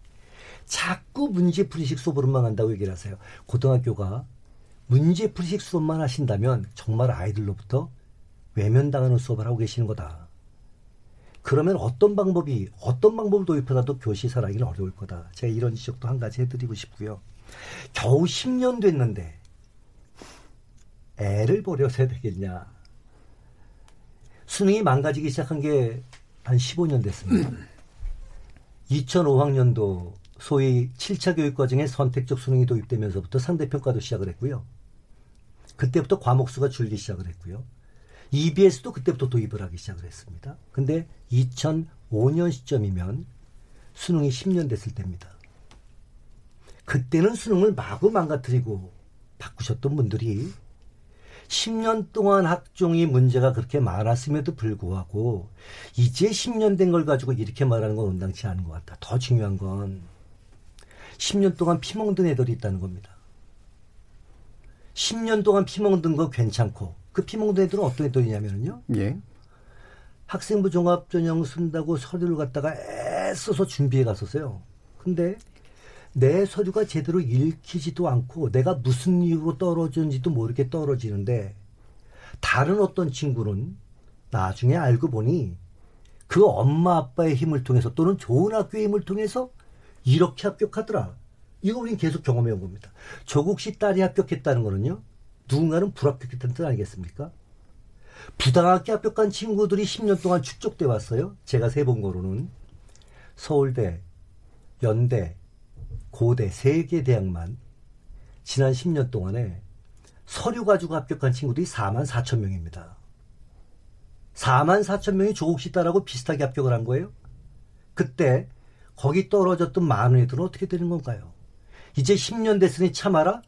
G: 자꾸 문제 풀이식 수업으로만 한다고 얘기를 하세요. 고등학교가 문제 풀이식 수업만 하신다면 정말 아이들로부터 외면당하는 수업을 하고 계시는 거다. 그러면 어떤 방법이 어떤 방법을 도입하다도 교시 살아가기는 어려울 거다. 제가 이런 지적도 한 가지 해드리고 싶고요. 겨우 10년 됐는데 애를 버려서 되겠냐. 수능이 망가지기 시작한 게 한 15년 됐습니다. 2005학년도 소위 7차 교육 과정에 선택적 수능이 도입되면서부터 상대평가도 시작을 했고요. 그때부터 과목수가 줄기 시작을 했고요. EBS도 그때부터 도입을 하기 시작을 했습니다. 근데 2005년 시점이면 수능이 10년 됐을 때입니다. 그때는 수능을 마구 망가뜨리고 바꾸셨던 분들이 10년 동안 학종이 문제가 그렇게 많았음에도 불구하고 이제 10년 된 걸 가지고 이렇게 말하는 건 온당치 않은 것 같다. 더 중요한 건 10년 동안 피멍든 애들이 있다는 겁니다. 10년 동안 피멍든 거 괜찮고 그 피멍든 애들은 어떤 애들이냐면요. 예. 학생부 종합전형 쓴다고 서류를 갖다가 애써서 준비해 갔었어요. 근데 내 서류가 제대로 읽히지도 않고 내가 무슨 이유로 떨어졌는지도 모르게 떨어지는데 다른 어떤 친구는 나중에 알고 보니 그 엄마 아빠의 힘을 통해서 또는 좋은 학교의 힘을 통해서 이렇게 합격하더라. 이거 우린 계속 경험해 온 겁니다. 조국 씨 딸이 합격했다는 거는요. 누군가는 불합격했다는 뜻 아니겠습니까? 부당하게 합격한 친구들이 10년 동안 축적돼 왔어요. 제가 세 본 거로는 서울대, 연대, 고대 세 개 대학만 지난 10년 동안에 서류 가지고 합격한 친구들이 4만 4천 명입니다. 4만 4천 명이 조국 씨 딸하고 비슷하게 합격을 한 거예요. 그때 거기 떨어졌던 많은 애들은 어떻게 되는 건가요? 이제 10년 됐으니 참아라?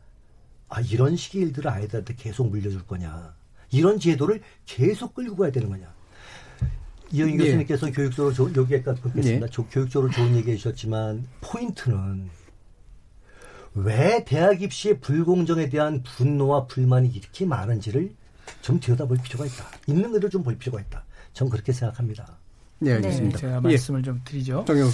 G: 아, 이런 식의 일들을 아이들한테 계속 물려줄 거냐. 이런 제도를 계속 끌고 가야 되는 거냐. 이영희 예. 교수님께서 교육적으로 조, 여기에까 듣겠습니다. 예. 교육적으로 좋은 얘기 해 주셨지만 포인트는 왜 대학 입시의 불공정에 대한 분노와 불만이 이렇게 많은지를 좀 들여다볼 필요가 있다. 있는 그대로 좀볼 필요가 있다. 전 그렇게 생각합니다.
J: 네, 알겠습니다. 네, 제가 말씀을 예. 좀 드리죠. 정영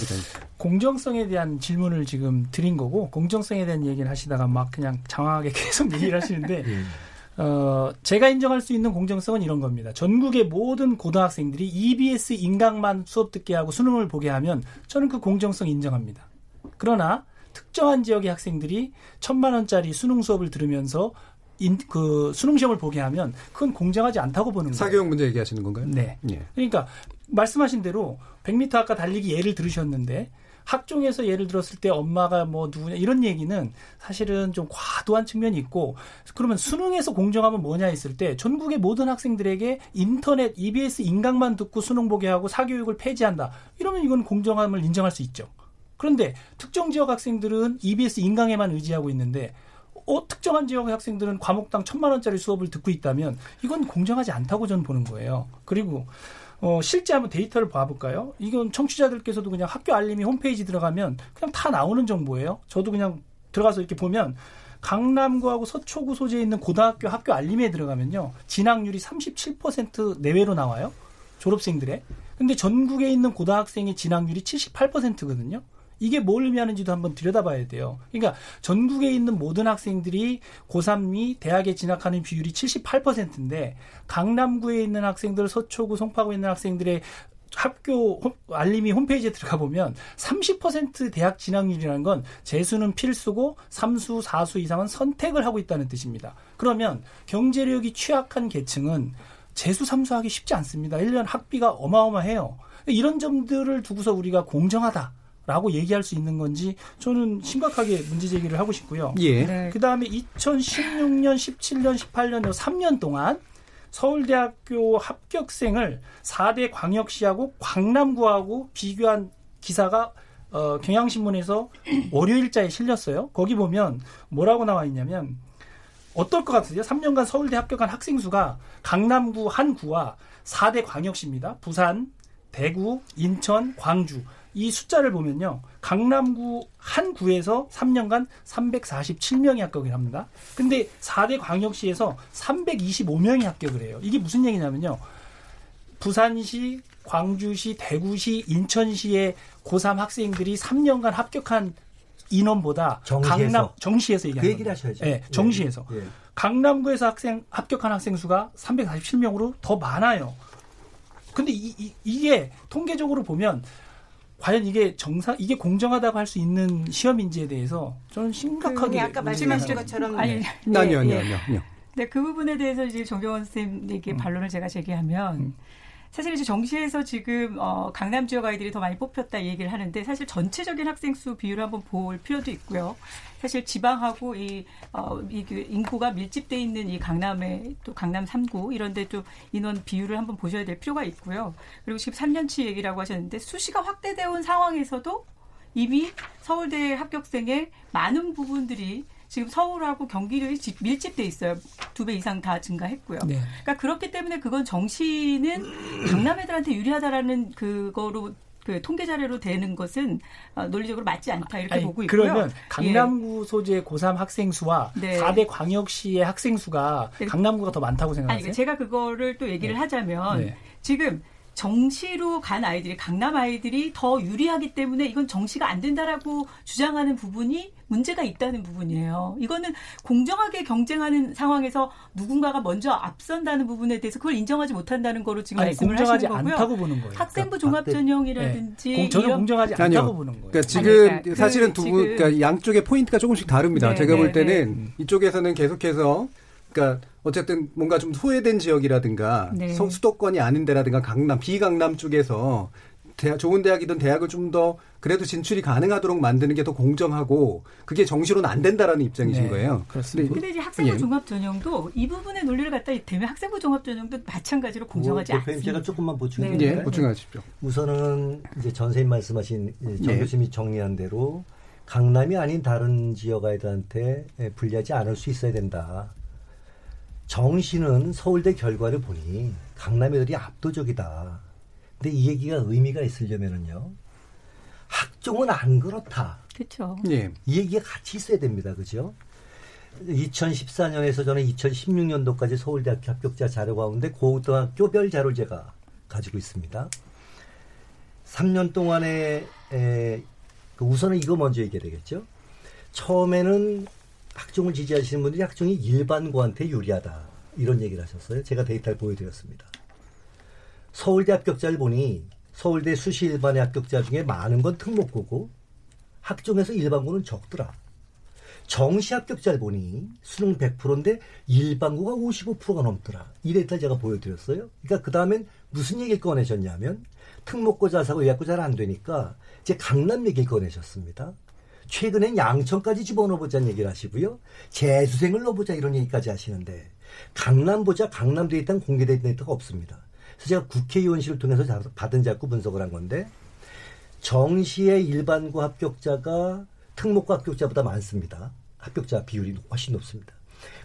J: 공정성에 대한 질문을 지금 드린 거고 공정성에 대한 얘기를 하시다가 막 그냥 장황하게 계속 얘기를 하시는데 예. 어, 제가 인정할 수 있는 공정성은 이런 겁니다. 전국의 모든 고등학생들이 EBS 인강만 수업 듣게 하고 수능을 보게 하면 저는 그 공정성 인정합니다. 그러나 특정한 지역의 학생들이 천만 원짜리 수능 수업을 들으면서 인, 그 수능 시험을 보게 하면 그건 공정하지 않다고 보는 거예요.
E: 사교육 문제 얘기하시는 건가요?
J: 네. 예. 그러니까 말씀하신 대로 100m 아까 달리기 예를 들으셨는데 학종에서 예를 들었을 때 엄마가 뭐 누구냐 이런 얘기는 사실은 좀 과도한 측면이 있고 그러면 수능에서 공정하면 뭐냐 했을 때 전국의 모든 학생들에게 인터넷 EBS 인강만 듣고 수능 보게 하고 사교육을 폐지한다 이러면 이건 공정함을 인정할 수 있죠. 그런데 특정 지역 학생들은 EBS 인강에만 의지하고 있는데 어, 특정한 지역의 학생들은 과목당 천만 원짜리 수업을 듣고 있다면 이건 공정하지 않다고 저는 보는 거예요. 그리고 어, 실제 한번 데이터를 봐볼까요? 이건 청취자들께서도 그냥 학교 알림이 홈페이지 들어가면 그냥 다 나오는 정보예요. 저도 그냥 들어가서 이렇게 보면 강남구하고 서초구 소재에 있는 고등학교 학교 알림에 들어가면요. 진학률이 37% 내외로 나와요. 졸업생들의. 근데 전국에 있는 고등학생의 진학률이 78%거든요. 이게 뭘 의미하는지도 한번 들여다봐야 돼요. 그러니까 전국에 있는 모든 학생들이 고3이 대학에 진학하는 비율이 78%인데 강남구에 있는 학생들, 서초구, 송파구에 있는 학생들의 학교 알림이 홈페이지에 들어가 보면 30% 대학 진학률이라는 건 재수는 필수고 3수, 4수 이상은 선택을 하고 있다는 뜻입니다. 그러면 경제력이 취약한 계층은 재수, 3수하기 쉽지 않습니다. 1년 학비가 어마어마해요. 이런 점들을 두고서 우리가 공정하다. 라고 얘기할 수 있는 건지 저는 심각하게 문제 제기를 하고 싶고요. 예. 네. 그 다음에 2016년, 17년, 18년 3년 동안 서울대학교 합격생을 4대 광역시하고 광남구하고 비교한 기사가 어, 경향신문에서 월요일자에 실렸어요. 거기 보면 뭐라고 나와 있냐면 어떨 것 같으세요? 3년간 서울대 합격한 학생 수가 강남구 한 구와 4대 광역시입니다. 부산, 대구, 인천, 광주 이 숫자를 보면요. 강남구 한 구에서 3년간 347명이 합격을 합니다. 근데 4대 광역시에서 325명이 합격을 해요. 이게 무슨 얘기냐면요. 부산시, 광주시, 대구시, 인천시의 고3 학생들이 3년간 합격한 인원보다 정시에서. 강남 정시에서 얘기하는 그
G: 얘기를 하셔야죠.
J: 네, 정시에서 예, 예. 강남구에서 학생 합격한 학생 수가 347명으로 더 많아요. 근데 이, 이, 이게 통계적으로 보면 과연 이게 정상 이게 공정하다고 할 수 있는 시험인지에 대해서 저는 심각하게
H: 그 아까 말씀하신 것처럼
I: 아니
E: 네. 아니요 아니요 아니요.
I: 네, 그 부분에 대해서 이제 정경원 선생님에게 음. 반론을 제가 제기하면 음. 사실 이제 정시에서 지금 어, 강남 지역 아이들이 더 많이 뽑혔다 얘기를 하는데 사실 전체적인 학생 수 비율을 한번 볼 필요도 있고요. 사실 지방하고 이, 어, 이그 인구가 밀집돼 있는 이 강남에 또 강남 3구 이런데 좀 인원 비율을 한번 보셔야 될 필요가 있고요. 그리고 지금 3년치 얘기라고 하셨는데 수시가 확대되어 온 상황에서도 이미 서울대 합격생의 많은 부분들이 지금 서울하고 경기도에 밀집돼 있어요. 두 배 이상 다 증가했고요. 네. 그러니까 그렇기 때문에 그건 정시는 강남 애들한테 유리하다라는 그거로 그 통계 자료로 되는 것은 어, 논리적으로 맞지 않다 이렇게 아니, 보고 있고요.
J: 그러면 강남구 예. 소재 고3 학생 수와 네. 4대 광역시의 학생 수가 네. 강남구가 더 많다고 생각하세요?
I: 아니, 제가 그거를 또 얘기를 네. 하자면 네. 지금 정시로 간 아이들이 강남 아이들이 더 유리하기 때문에 이건 정시가 안 된다라고 주장하는 부분이 문제가 있다는 부분이에요. 이거는 공정하게 경쟁하는 상황에서 누군가가 먼저 앞선다는 부분에 대해서 그걸 인정하지 못한다는 거로 지금 아니, 말씀을 하시는 거고요.
J: 않다고 보는 거예요.
I: 학생부 그러니까 종합 전형이라든지
J: 네. 저는 공정하지 않다고 아니요. 보는 거예요.
E: 그러니까 지금 아니, 그러니까 사실은 두 분, 그러니까 양쪽의 포인트가 조금씩 다릅니다. 네, 제가 볼 네, 때는 네. 이쪽에서는 계속해서 그러니까 어쨌든 뭔가 좀 소외된 지역이라든가 네. 수도권이 아닌 데라든가 강남 비강남 쪽에서 대학, 좋은 대학이든 대학을 좀 더 그래도 진출이 가능하도록 만드는 게 더 공정하고 그게 정시로는 안 된다라는 입장이신 네, 거예요.
I: 그렇습니다. 근데 이제 학생부 예. 종합 전형도 이 부분의 논리를 갖다 대면 학생부 종합 전형도 마찬가지로 공정하지 뭐, 않습니다.
G: 제가 조금만 보충해
E: 네. 예, 보충하십시오.
G: 우선은 이제 전세인 말씀하신 정 예. 교수님이 정리한 대로 강남이 아닌 다른 지역 아이들한테 불리하지 않을 수 있어야 된다. 정시는 서울대 결과를 보니 강남 애들이 압도적이다. 근데 이 얘기가 의미가 있으려면은요. 학종은 안 그렇다.
I: 그렇죠.
G: 예. 이 얘기가 같이 있어야 됩니다. 그죠? 2014년에서 저는 2016년도까지 서울대학교 합격자 자료 가운데 고등학교별 자료를 제가 가지고 있습니다. 3년 동안에 에, 그 우선은 이거 먼저 얘기해야 되겠죠. 처음에는 학종을 지지하시는 분들이 학종이 일반고한테 유리하다. 이런 얘기를 하셨어요. 제가 데이터를 보여드렸습니다. 서울대 합격자를 보니 서울대 수시 일반의 합격자 중에 많은 건 특목고고 학종에서 일반고는 적더라. 정시 합격자를 보니 수능 100%인데 일반고가 55%가 넘더라. 이 데이터를 제가 보여드렸어요. 그러니까 그 다음엔 무슨 얘기를 꺼내셨냐면 특목고 자사고 의학고 잘 안 되니까 이제 강남 얘기를 꺼내셨습니다. 최근엔 양천까지 집어넣어보자는 얘기를 하시고요. 재수생을 넣어보자 이런 얘기까지 하시는데 강남 보자 강남 데이터는 공개된 데이터가 없습니다. 그래서 제가 국회의원실을 통해서 받은 자꾸 분석을 한 건데 정시의 일반고 합격자가 특목고 합격자보다 많습니다. 합격자 비율이 훨씬 높습니다.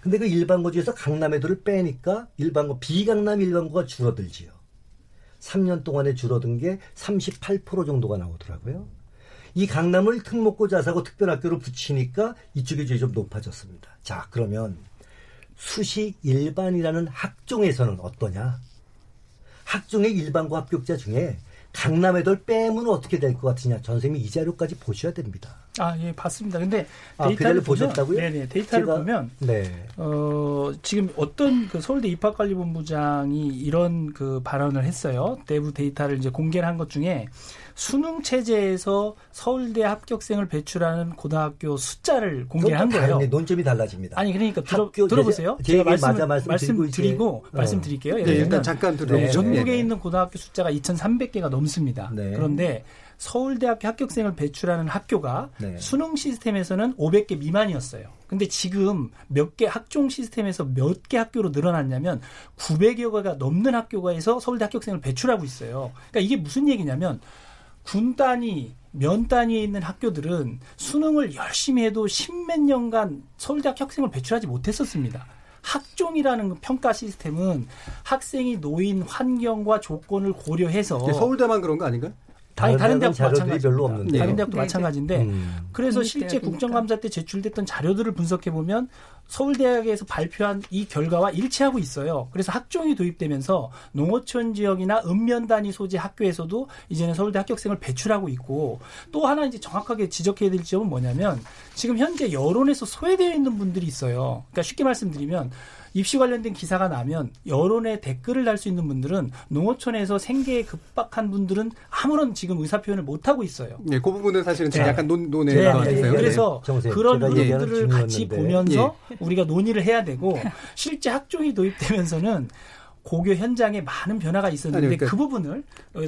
G: 근데 그 일반고 중에서 강남 애들을 빼니까 일반고 비강남 일반고가 줄어들지요. 3년 동안에 줄어든 게 38% 정도가 나오더라고요. 이 강남을 특목고 자사고 특별학교로 붙이니까 이쪽이 좀 높아졌습니다. 자, 그러면 수시 일반이라는 학종에서는 어떠냐? 학종의 일반고 합격자 중에 강남 애들 빼면 어떻게 될 것 같으냐? 전 선생님이 이 자료까지 보셔야 됩니다.
J: 아, 예, 봤습니다. 근데 아, 데이터를 그 보셨다고요? 네 네, 데이터를 제가, 보면, 네. 어, 지금 어떤 그 서울대 입학관리본부장이 이런 그 발언을 했어요. 내부 데이터를 이제 공개를 한 것 중에 수능 체제에서 서울대 합격생을 배출하는 고등학교 숫자를 공개한 거예요.
G: 논점이 달라집니다.
J: 아니 그러니까 들어, 들어보세요.
G: 제, 제가 말씀, 맞아 말씀,
J: 말씀 드리고 어. 말씀드릴게요.
E: 네, 일단 잠깐 들어. 네,
J: 전국에 네. 있는 고등학교 숫자가 2,300개가 넘습니다. 네. 그런데 서울대학교 합격생을 배출하는 학교가 네. 수능 시스템에서는 500개 미만이었어요. 근데 지금 몇 개 학종 시스템에서 몇 개 학교로 늘어났냐면 900여 개가 넘는 학교가에서 서울대 합격생을 배출하고 있어요. 그러니까 이게 무슨 얘기냐면 군 단위, 면 단위에 있는 학교들은 수능을 열심히 해도 십몇 년간 서울대학 학생을 배출하지 못했었습니다. 학종이라는 그 평가 시스템은 학생이 놓인 환경과 조건을 고려해서
E: 서울대만 그런 거 아닌가요?
J: 다른, 다른 대학도 마찬가지 별로 없는데 다른 대학도 네, 네. 마찬가지인데 음. 그래서 실제 국정감사 때 제출됐던 자료들을 분석해 보면 서울대학에서 발표한 이 결과와 일치하고 있어요. 그래서 학종이 도입되면서 농어촌 지역이나 읍면 단위 소재 학교에서도 이제는 서울대 합격생을 배출하고 있고 또 하나 이제 정확하게 지적해야 될 점은 뭐냐면 지금 현재 여론에서 소외되어 있는 분들이 있어요. 그러니까 쉽게 말씀드리면 입시 관련된 기사가 나면 여론에 댓글을 달 수 있는 분들은 농어촌에서 생계에 급박한 분들은 아무런 지금 의사 표현을 못 하고 있어요.
E: 네, 그 부분은 사실은 네. 약간 논 논의 네, 네,
J: 네. 그래서 네. 그런 부분들을 같이 보면서 예. 우리가 논의를 해야 되고 실제 학종이 도입되면서는 고교 현장에 많은 변화가 있었는데 아니, 그러니까, 그 부분을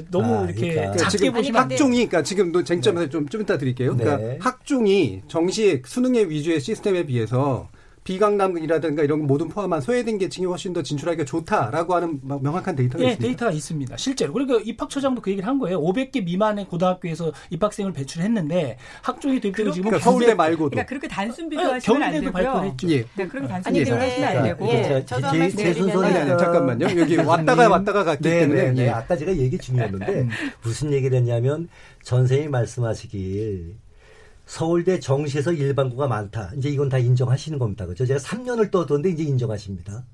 J: 너무 아, 이렇게 그러니까. 작게 보시면
E: 학종이 그러니까 지금 쟁점에서 좀, 좀 이따 드릴게요. 그러니까 학종이 정시 수능의 위주의 시스템에 비해서 비강남이라든가 이런 모든 포함한 소외된 계층이 훨씬 더 진출하기가 좋다라고 하는 명확한 데이터가 네, 있습니다.
J: 데이터가 있습니다. 실제로. 그러니까 입학처장도 그 얘기를 한 거예요. 500개 미만의 고등학교에서 입학생을 배출했는데 학종이 도입되고 지금
E: 그러니까 서울대 말고도
I: 그러니까 그렇게 단순 비교하시면 안 되고요. 발표했죠. 예. 네, 그렇게 단순 예. 비교하시면 안 되고.
H: 예. 저도 한 말씀 드리면
E: 아니, 아니, 잠깐만요. 여기 왔다가 왔다가 갔기 네, 때문에 네,
G: 네. 예. 아까 제가 얘기 중이었는데 음. 무슨 얘기를 했냐면 전생이 말씀하시길 서울대 정시에서 일반고가 많다. 이제 이건 다 인정하시는 겁니다. 그죠? 제가 3년을 떠도는데 이제 인정하십니다.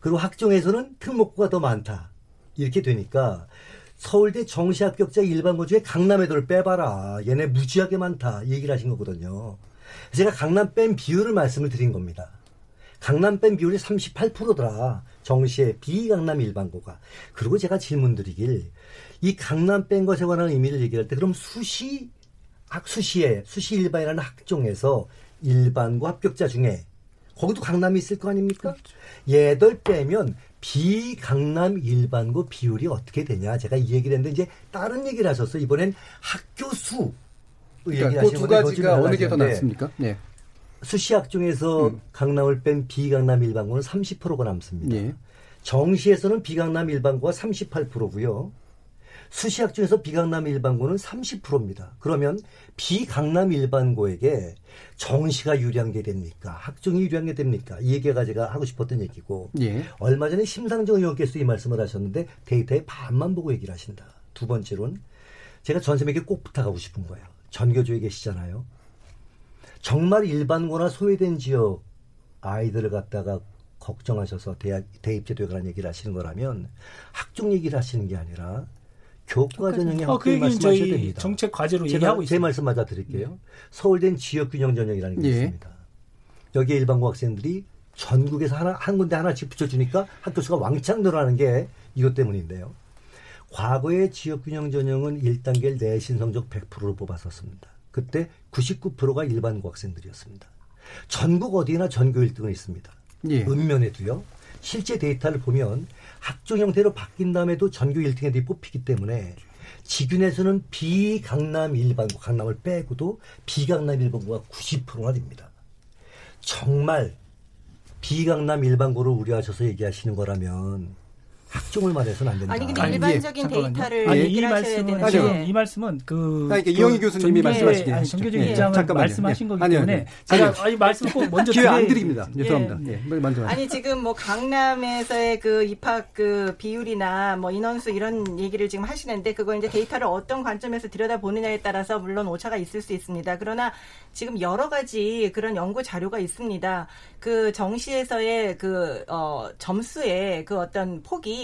G: 그리고 학종에서는 특목고가 더 많다. 이렇게 되니까 서울대 정시 합격자 일반고 중에 강남 애들 빼봐라. 얘네 무지하게 많다. 얘기를 하신 거거든요. 제가 강남 뺀 비율을 말씀을 드린 겁니다. 강남 뺀 비율이 38%더라. 정시에 비강남 일반고가. 그리고 제가 질문 드리길 이 강남 뺀 것에 관한 의미를 얘기할 때 그럼 수시 학 수시에 수시 일반이라는 학종에서 일반고 합격자 중에 거기도 강남이 있을 거 아닙니까? 그렇죠. 얘들 빼면 비강남 일반고 비율이 어떻게 되냐 제가 이 얘기를 했는데 이제 다른 얘기를 하셨어 이번엔 학교 수
E: 그러니까 그두 가지가 어느 게 더 낫습니까? 네.
G: 수시학 종에서 음. 강남을 뺀 비강남 일반고는 30%가 남습니다. 예. 정시에서는 비강남 일반고가 38%고요. 수시학 중에서 비강남 일반고는 30%입니다. 그러면 비강남 일반고에게 정시가 유리한 게 됩니까? 학종이 유리한 게 됩니까? 이 얘기가 제가 하고 싶었던 얘기고 예. 얼마 전에 심상정 의원께서 이 말씀을 하셨는데 데이터의 반만 보고 얘기를 하신다. 두 번째로는 제가 전쌤에게 꼭 부탁하고 싶은 거예요. 전교조에 계시잖아요. 정말 일반고나 소외된 지역 아이들을 갖다가 걱정하셔서 대학 대입제도에 관한 얘기를 하시는 거라면 학종 얘기를 하시는 게 아니라 교과 전형의 어, 그 말씀하셔야 됩니다.
J: 정책 과제로 얘기하고 있습니다.
G: 제 말씀 맞아 드릴게요. 네. 서울대는 지역 균형 전형이라는 게 예. 있습니다. 여기에 일반고 학생들이 전국에서 하나 한 군데 하나씩 붙여주니까 학교 수가 왕창 늘어나는 게 이것 때문인데요. 과거의 지역균형 전형은 1단계 내신 성적 100%를 뽑았었습니다. 그때 99%가 일반고 학생들이었습니다. 전국 어디나 전교 1등은 있습니다. 예. 읍면에도요. 실제 데이터를 보면 학종 형태로 바뀐 다음에도 전교 1등에 대해 뽑히기 때문에 지균에서는 비강남 일반고 강남을 빼고도 비강남 일반고가 90%나 됩니다. 정말 비강남 일반고를 우려하셔서 얘기하시는 거라면 학종을 말해서는 안 된다.
H: 아니 근데 일반적인 아니, 데이터를
J: 아니, 이 말씀은 지금 이 말씀은 그
E: 그러니까 이영희 교수님이 말씀하시기
J: 아니, 정교적인 예. 입장을 잠깐만요. 말씀하신 거기 때문에 아니요, 제가 아니요. 아니 말씀 꼭 먼저
E: 기회 안 드립니다. 죄송합니다. 예. 예. 먼저
H: 아니 지금 뭐 강남에서의 그 입학 그 비율이나 뭐 인원수 이런 얘기를 지금 하시는데 그걸 이제 데이터를 어떤 관점에서 들여다 보느냐에 따라서 물론 오차가 있을 수 있습니다. 그러나 지금 여러 가지 그런 연구 자료가 있습니다. 그 정시에서의 그 어, 점수의 그 어떤 폭이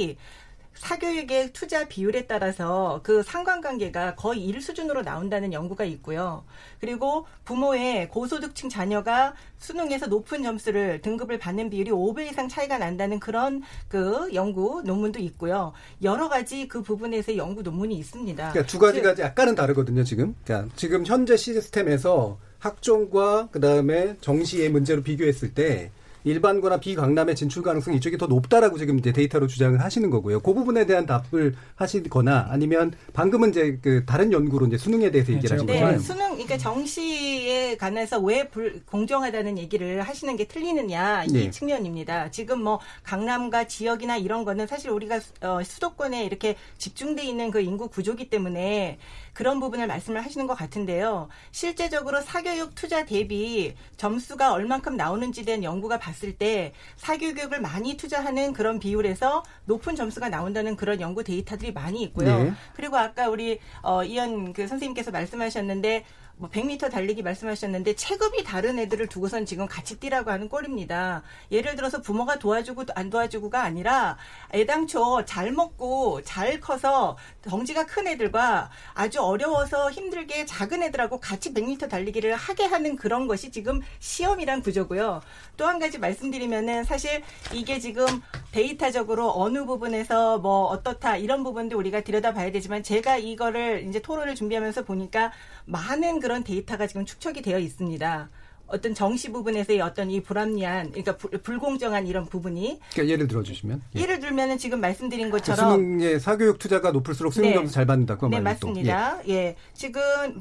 H: 사교육의 투자 비율에 따라서 그 상관관계가 거의 1 수준으로 나온다는 연구가 있고요. 그리고 부모의 고소득층 자녀가 수능에서 높은 점수를 등급을 받는 비율이 5배 이상 차이가 난다는 그런 그 연구 논문도 있고요. 여러 가지 그 부분에서 연구 논문이 있습니다.
E: 그러니까 두 가지가 약간은 다르거든요, 지금. 그러니까 지금 현재 시스템에서 학종과 그다음에 정시의 문제로 비교했을 때 일반고나 비강남의 진출 가능성이 이쪽이 더 높다라고 지금 이제 데이터로 주장을 하시는 거고요. 그 부분에 대한 답을 하시거나 아니면 방금은 이제 그 다른 연구로 이제 수능에 대해서 얘기를 하신 거잖아요. 네,
H: 수능 그러니까 정시에 관해서 왜 불, 공정하다는 얘기를 하시는 게 틀리느냐 이 네. 측면입니다. 지금 뭐 강남과 지역이나 이런 거는 사실 우리가 어, 수도권에 이렇게 집중돼 있는 그 인구 구조기 때문에 그런 부분을 말씀을 하시는 것 같은데요. 실제적으로 사교육 투자 대비 점수가 얼만큼 나오는지 대한 연구가 봤을 때 사교육을 많이 투자하는 그런 비율에서 높은 점수가 나온다는 그런 연구 데이터들이 많이 있고요. 네. 그리고 아까 우리 어, 이현 그 선생님께서 말씀하셨는데 뭐 100m 달리기 말씀하셨는데 체급이 다른 애들을 두고선 지금 같이 뛰라고 하는 꼴입니다. 예를 들어서 부모가 도와주고 안 도와주고가 아니라 애당초 잘 먹고 잘 커서 덩치가 큰 애들과 아주 어려워서 힘들게 작은 애들하고 같이 100m 달리기를 하게 하는 그런 것이 지금 시험이란 구조고요. 또 한 가지 말씀드리면은 사실 이게 지금 데이터적으로 어느 부분에서 뭐 어떻다 이런 부분도 우리가 들여다봐야 되지만 제가 이거를 이제 토론을 준비하면서 보니까 많은 그런 데이터가 지금 축적이 되어 있습니다. 어떤 정시 부분에서의 어떤 이 불합리한 그러니까 불, 공정한 이런 부분이
E: 그러니까 예를 들어 주시면
H: 예. 를 들면은 지금 말씀드린 것처럼
E: 수능의 사교육 투자가 높을수록 수능 점수 네. 잘 받는다 그
H: 네, 맞습니다. 예. 예. 지금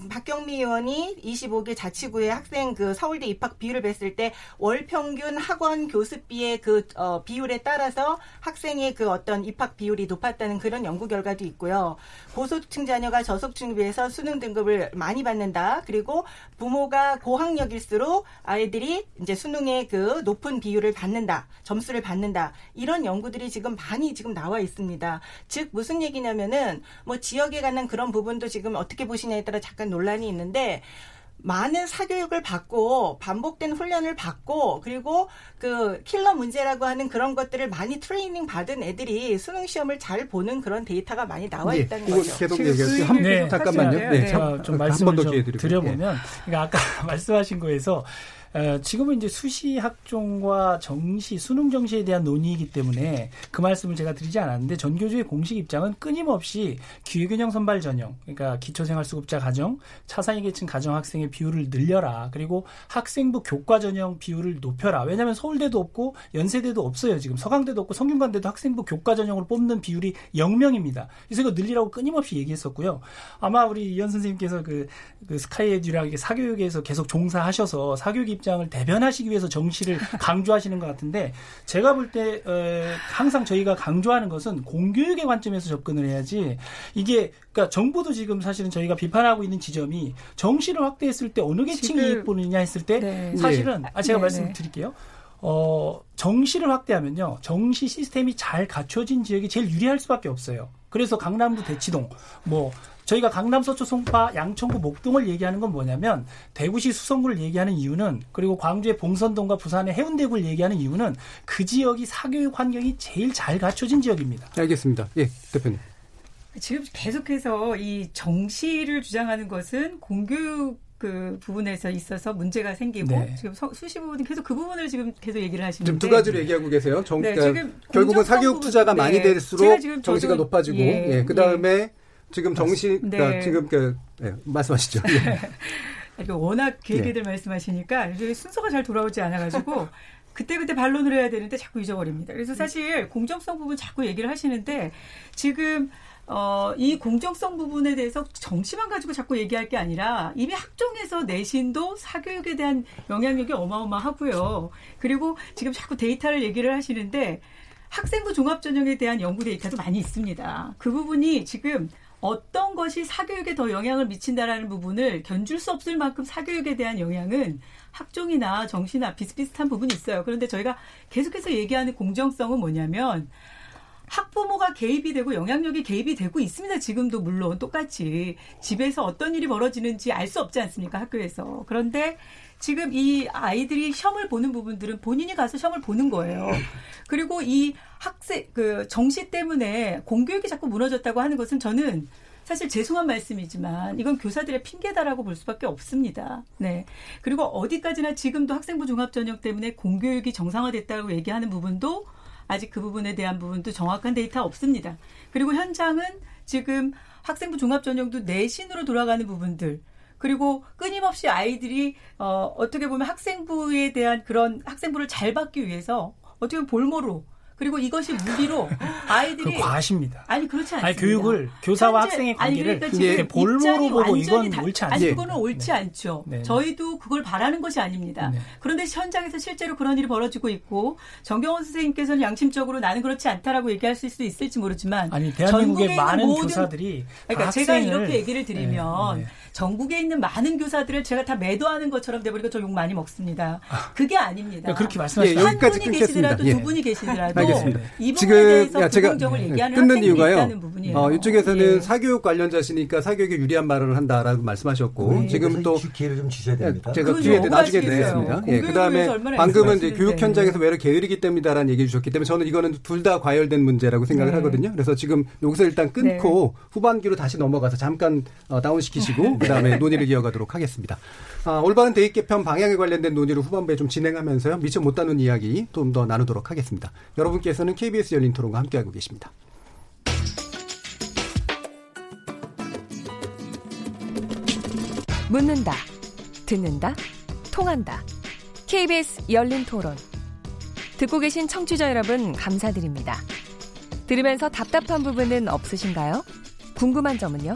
H: 박경미 의원이 25개 자치구의 학생 그 서울대 입학 비율을 뵀을 때 월 평균 학원 교습비의 그 어, 비율에 따라서 학생의 그 어떤 입학 비율이 높았다는 그런 연구 결과도 있고요. 고소득층 자녀가 저소득층에 비해서 수능 등급을 많이 받는다. 그리고 부모가 고학력일수록 아이들이 이제 수능의 그 높은 비율을 받는다, 점수를 받는다 이런 연구들이 지금 많이 지금 나와 있습니다. 즉 무슨 얘기냐면은 뭐 지역에 관한 그런 부분도 지금 어떻게 보시냐에 따라 잠깐 논란이 있는데. 많은 사교육을 받고 반복된 훈련을 받고 그리고 그 킬러 문제라고 하는 그런 것들을 많이 트레이닝 받은 애들이 수능 시험을 잘 보는 그런 데이터가 많이 나와 예, 있다는 예, 거죠.
E: 계속 얘기할게요. 한, 네, 잠깐만요. 네,
J: 네. 좀, 좀 말씀을 좀 드려보면 그러니까 아까 말씀하신 거에서 지금은 이제 수시 학종과 정시 수능 정시에 대한 논의이기 때문에 그 말씀을 제가 드리지 않았는데 전교조의 공식 입장은 끊임없이 기회균형 선발 전형 그러니까 기초생활수급자 가정 차상위 계층 가정 학생의 비율을 늘려라. 그리고 학생부 교과 전형 비율을 높여라. 왜냐하면 서울대도 없고 연세대도 없어요 지금. 서강대도 없고 성균관대도 학생부 교과 전형으로 뽑는 비율이 0명입니다. 그래서 이거 늘리라고 끊임없이 얘기했었고요. 아마 우리 이현 선생님께서 그, 그 스카이 에듀랑 사교육에서 계속 종사하셔서 사교육 입장을 대변하시기 위해서 정시를 강조하시는 것 같은데 제가 볼 때 항상 저희가 강조하는 것은 공교육의 관점에서 접근을 해야지 이게 그러니까 정부도 지금 사실은 저희가 비판하고 있는 지점이 정시를 확대했을 때 어느 계층이 이익 보느냐 했을 때 네. 사실은 아, 제가 네, 말씀드릴게요. 네. 어, 정시를 확대하면요. 정시 시스템이 잘 갖춰진 지역이 제일 유리할 수밖에 없어요. 그래서 강남구 대치동, 뭐 저희가 강남 서초 송파 양천구 목동을 얘기하는 건 뭐냐면 대구시 수성구를 얘기하는 이유는 그리고 광주의 봉선동과 부산의 해운대구를 얘기하는 이유는 그 지역이 사교육 환경이 제일 잘 갖춰진 지역입니다.
E: 알겠습니다. 예, 대표님.
I: 지금 계속해서 이 정시를 주장하는 것은 공교육 그 부분에서 있어서 문제가 생기고 네. 지금 수시 부분 계속 그 부분을 지금 계속 얘기를 하시는데
E: 지금 두 가지로 얘기하고 계세요. 정, 네, 그러니까 결국은 사교육 투자가 부분, 많이 네. 될수록 정시가 높아지고 예, 예, 그 다음에 예. 지금 정시 네. 그러니까 지금 그 네, 말씀하시죠.
I: 예. 워낙 계획들 예. 말씀하시니까 순서가 잘 돌아오지 않아가지고 그때그때 반론을 해야 되는데 자꾸 잊어버립니다. 그래서 사실 공정성 부분 자꾸 얘기를 하시는데 지금 어, 이 공정성 부분에 대해서 정시만 가지고 자꾸 얘기할 게 아니라 이미 학종에서 내신도 사교육에 대한 영향력이 어마어마하고요. 그리고 지금 자꾸 데이터를 얘기를 하시는데 학생부 종합전형에 대한 연구 데이터도 많이 있습니다. 그 부분이 지금 어떤 것이 사교육에 더 영향을 미친다라는 부분을 견줄 수 없을 만큼 사교육에 대한 영향은 학종이나 정시나 비슷비슷한 부분이 있어요. 그런데 저희가 계속해서 얘기하는 공정성은 뭐냐면 학부모가 개입이 되고 영향력이 개입이 되고 있습니다. 지금도 물론 똑같이 집에서 어떤 일이 벌어지는지 알 수 없지 않습니까? 학교에서. 그런데 지금 이 아이들이 시험을 보는 부분들은 본인이 가서 시험을 보는 거예요. 그리고 이 학생 그 정시 때문에 공교육이 자꾸 무너졌다고 하는 것은 저는 사실 죄송한 말씀이지만 이건 교사들의 핑계다라고 볼 수밖에 없습니다. 네. 그리고 어디까지나 지금도 학생부 종합 전형 때문에 공교육이 정상화됐다고 얘기하는 부분도 아직 그 부분에 대한 부분도 정확한 데이터 없습니다. 그리고 현장은 지금 학생부 종합 전형도 내신으로 돌아가는 부분들 그리고 끊임없이 아이들이 어, 어떻게 보면 학생부에 대한 그런 학생부를 잘 받기 위해서 어떻게 보면 볼모로 그리고 이것이 무기로 아이들이
J: 그 과십니다.
I: 아니 그렇지 않습니다.
J: 아니, 교육을 교사와 현재, 학생의 관계를 아니, 그러니까 볼모로 보고 이건 다, 옳지 않죠.
I: 아니 그거는 옳지 네. 않죠. 네. 저희도 그걸 바라는 것이 아닙니다. 네. 그런데 현장에서 실제로 그런 일이 벌어지고 있고 정경원 선생님께서는 양심적으로 나는 그렇지 않다라고 얘기할 수 있을지 모르지만
J: 아니 대한민국의 많은 모든, 교사들이
I: 그러니까 제가 이렇게 얘기를 드리면 네, 네. 전국에 있는 많은 교사들을 제가 다 매도하는 것처럼 돼버리니까 저욕 많이 먹습니다. 그게 아닙니다.
J: 그렇게 말씀하시죠.
I: 한 분이 계시더라도 예. 두 분이 계시더라도
E: 알겠습니다.
I: 지금 야, 제가 끊는 이유가요.
E: 어, 이쪽에서는 예. 사교육 관련자시니까 사교육에 유리한 말을 한다라고 말씀하셨고 네,
G: 지금 또 기회를 좀 주셔야 됩니다.
E: 제가 기회 나중에 드리겠습니다. 예, 그다음에 방금은 이제 교육 현장에서 외로 게으르기 때문이다라는 얘기 주셨기 때문에 저는 이거는 둘 다 과열된 문제라고 생각을 네. 하거든요. 그래서 지금 여기서 일단 끊고 네. 후반기로 다시 넘어가서 잠깐 어, 다운시키시고 그 다음에 논의를 이어가도록 하겠습니다. 아, 올바른 대입 개편 방향에 관련된 논의를 후반부에 좀 진행하면서요. 미처 못 다룬 이야기 좀 더 나누도록 하겠습니다. 여러분께서는 KBS 열린 토론과 함께하고 계십니다.
F: 묻는다, 듣는다, 통한다. KBS 열린 토론. 듣고 계신 청취자 여러분, 감사드립니다. 들으면서 답답한 부분은 없으신가요? 궁금한 점은요?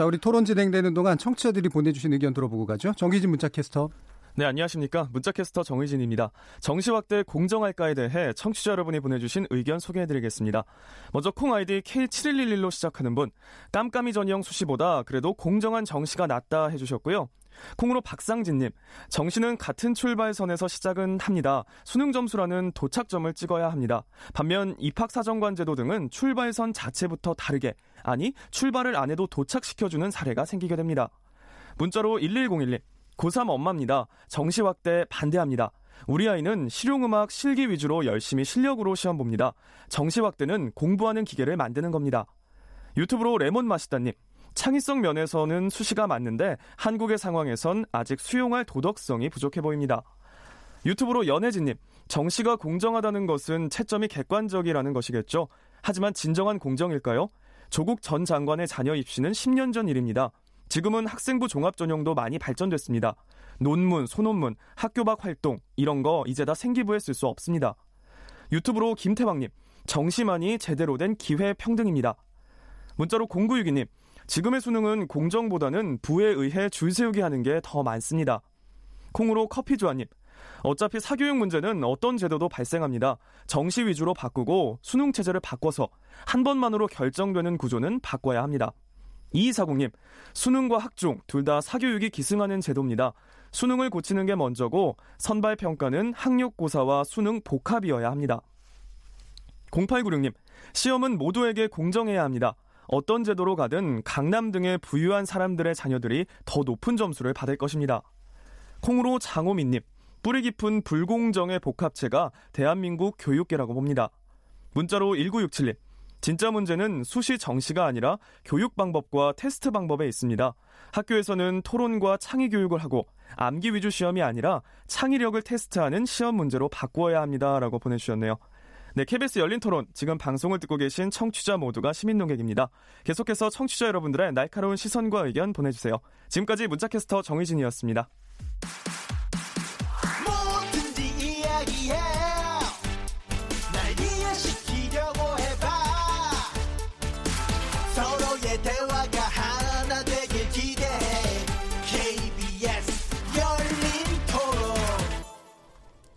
E: 자, 우리 토론 진행되는 동안 청취자들이 보내주신 의견 들어보고 가죠. 정기진 문자 캐스터.
L: 네, 안녕하십니까. 문자캐스터 정의진입니다. 정시 확대 공정할까에 대해 청취자 여러분이 보내주신 의견 소개해드리겠습니다. 먼저 콩 아이디 K7111로 시작하는 분, 깜깜이 전형 수시보다 그래도 공정한 정시가 낫다 해주셨고요. 콩으로 박상진님, 정시는 같은 출발선에서 시작은 합니다. 수능 점수라는 도착점을 찍어야 합니다. 반면 입학사정관 제도 등은 출발선 자체부터 다르게, 아니, 출발을 안 해도 도착시켜주는 사례가 생기게 됩니다. 문자로 1101님, 고3 엄마입니다. 정시 확대 반대합니다. 우리 아이는 실용음악 실기 위주로 열심히 실력으로 시험 봅니다. 정시 확대는 공부하는 기계를 만드는 겁니다. 유튜브로 레몬 마시다님. 창의성 면에서는 수시가 맞는데 한국의 상황에선 아직 수용할 도덕성이 부족해 보입니다. 유튜브로 연혜진님. 정시가 공정하다는 것은 채점이 객관적이라는 것이겠죠. 하지만 진정한 공정일까요? 조국 전 장관의 자녀 입시는 10년 전 일입니다. 지금은 학생부 종합 전형도 많이 발전됐습니다. 논문, 소논문, 학교 밖 활동 이런 거 이제 다 생기부에 쓸 수 없습니다. 유튜브로 김태왕님 정시만이 제대로 된 기회 평등입니다. 문자로 0962님 지금의 수능은 공정보다는 부에 의해 줄 세우게 하는 게 더 많습니다. 콩으로 커피 조아님 어차피 사교육 문제는 어떤 제도도 발생합니다. 정시 위주로 바꾸고 수능 체제를 바꿔서 한 번만으로 결정되는 구조는 바꿔야 합니다. 이사공님, 수능과 학종 둘 다 사교육이 기승하는 제도입니다. 수능을 고치는 게 먼저고 선발 평가는 학력고사와 수능 복합이어야 합니다. 0896님, 시험은 모두에게 공정해야 합니다. 어떤 제도로 가든 강남 등의 부유한 사람들의 자녀들이 더 높은 점수를 받을 것입니다. 콩으로 장호민님, 뿌리 깊은 불공정의 복합체가 대한민국 교육계라고 봅니다. 문자로 1967님, 진짜 문제는 수시 정시가 아니라 교육 방법과 테스트 방법에 있습니다. 학교에서는 토론과 창의 교육을 하고 암기 위주 시험이 아니라 창의력을 테스트하는 시험 문제로 바꾸어야 합니다라고 보내주셨네요. 네, KBS 열린 토론. 지금 방송을 듣고 계신 청취자 모두가 시민 농객입니다. 계속해서 청취자 여러분들의 날카로운 시선과 의견 보내주세요. 지금까지 문자캐스터 정희진이었습니다.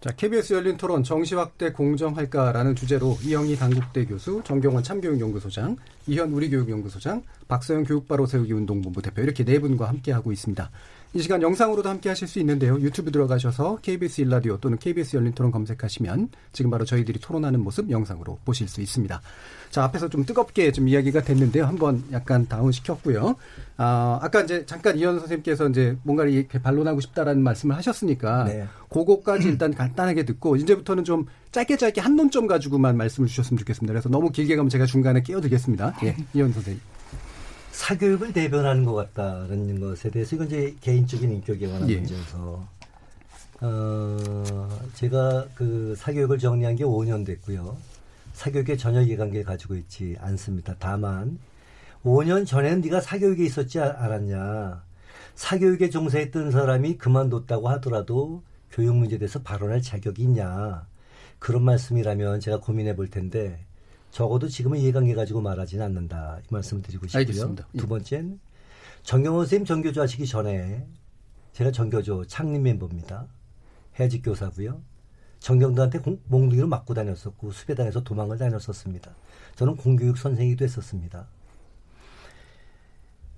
E: 자, KBS 열린 토론 정시 확대 공정할까라는 주제로 이영희 단국대 교수, 정경원 참교육연구소장, 이현 우리교육연구소장, 박서영 교육바로 세우기 운동본부 대표 이렇게 네 분과 함께하고 있습니다. 이 시간 영상으로도 함께 하실 수 있는데요. 유튜브 들어가셔서 KBS 일라디오 또는 KBS 열린 토론 검색하시면 지금 바로 저희들이 토론하는 모습 영상으로 보실 수 있습니다. 자, 앞에서 좀 뜨겁게 좀 이야기가 됐는데요. 한번 약간 다운시켰고요. 아, 아까 이제 잠깐 이현 선생님께서 이제 뭔가를 이렇게 반론하고 싶다라는 말씀을 하셨으니까 네. 그거까지 일단 간단하게 듣고 이제부터는 좀 짧게 짧게 한 논점 가지고만 말씀을 주셨으면 좋겠습니다. 그래서 너무 길게 가면 제가 중간에 끼어들겠습니다. 예, 이현 선생님.
G: 사교육을 대변하는 것 같다는 것에 대해서 이건 이제 개인적인 인격에 관한 예. 문제여서 어, 제가 그 사교육을 정리한 게 5년 됐고요. 사교육에 전혀 이해관계를 가지고 있지 않습니다. 다만 5년 전에는 네가 사교육에 있었지 않았냐. 사교육에 종사했던 사람이 그만뒀다고 하더라도 교육 문제에 대해서 발언할 자격이 있냐. 그런 말씀이라면 제가 고민해 볼 텐데 적어도 지금은 이해관계 가지고 말하지는 않는다 이 말씀을 드리고 싶고요.
E: 알겠습니다.
G: 두 번째는 정경원 선생님 전교조 하시기 전에 제가 전교조 창립 멤버입니다. 해직 교사고요. 정경도한테 몽둥이로 맞고 다녔었고 수배당해서 도망을 다녔었습니다. 저는 공교육 선생이기도 했었습니다.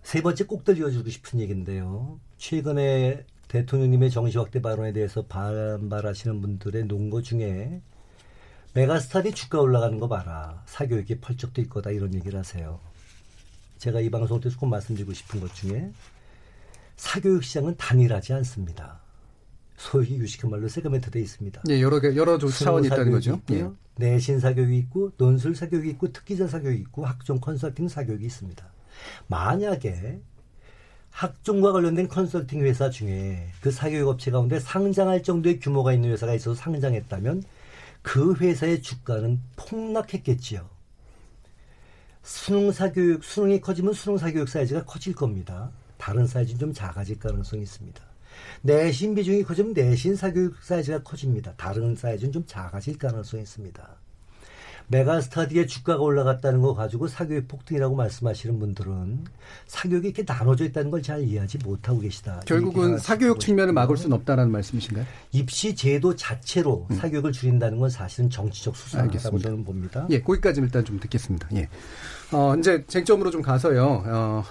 G: 세 번째 꼭 들려주고 싶은 얘기인데요. 최근에 대통령님의 정시 확대 발언에 대해서 반발하시는 분들의 논거 중에 메가스타디 주가 올라가는 거 봐라. 사교육이 펄쩍될 거다 이런 얘기를 하세요. 제가 이 방송 때서 꼭 말씀드리고 싶은 것 중에 사교육 시장은 단일하지 않습니다. 소위 유식한 말로 세그멘트돼 있습니다.
E: 예, 여러 개 여러 차원이 있다는 거죠.
G: 예. 내신 사교육이 있고 논술 사교육이 있고 특기자 사교육이 있고 학종 컨설팅 사교육이 있습니다. 만약에 학종과 관련된 컨설팅 회사 중에 그 사교육 업체 가운데 상장할 정도의 규모가 있는 회사가 있어서 상장했다면 그 회사의 주가는 폭락했겠지요. 수능 사 교육, 수능이 커지면 수능 사 교육 사이즈가 커질 겁니다. 다른 사이즈는 좀 작아질 가능성이 있습니다. 내신 비중이 커지면 내신 사교육 사이즈가 커집니다. 다른 사이즈는 좀 작아질 가능성이 있습니다. 메가스타디의 주가가 올라갔다는 거 가지고 사교육 폭등이라고 말씀하시는 분들은 사교육이 이렇게 나눠져 있다는 걸 잘 이해하지 못하고 계시다.
E: 결국은 사교육 측면을 막을 수는 없다는 말씀이신가요?
G: 입시 제도 자체로 음. 사교육을 줄인다는 건 사실은 정치적 수사라고 저는 봅니다.
E: 예, 거기까지 일단 좀 듣겠습니다. 예. 어, 이제 쟁점으로 좀 가서요. 어,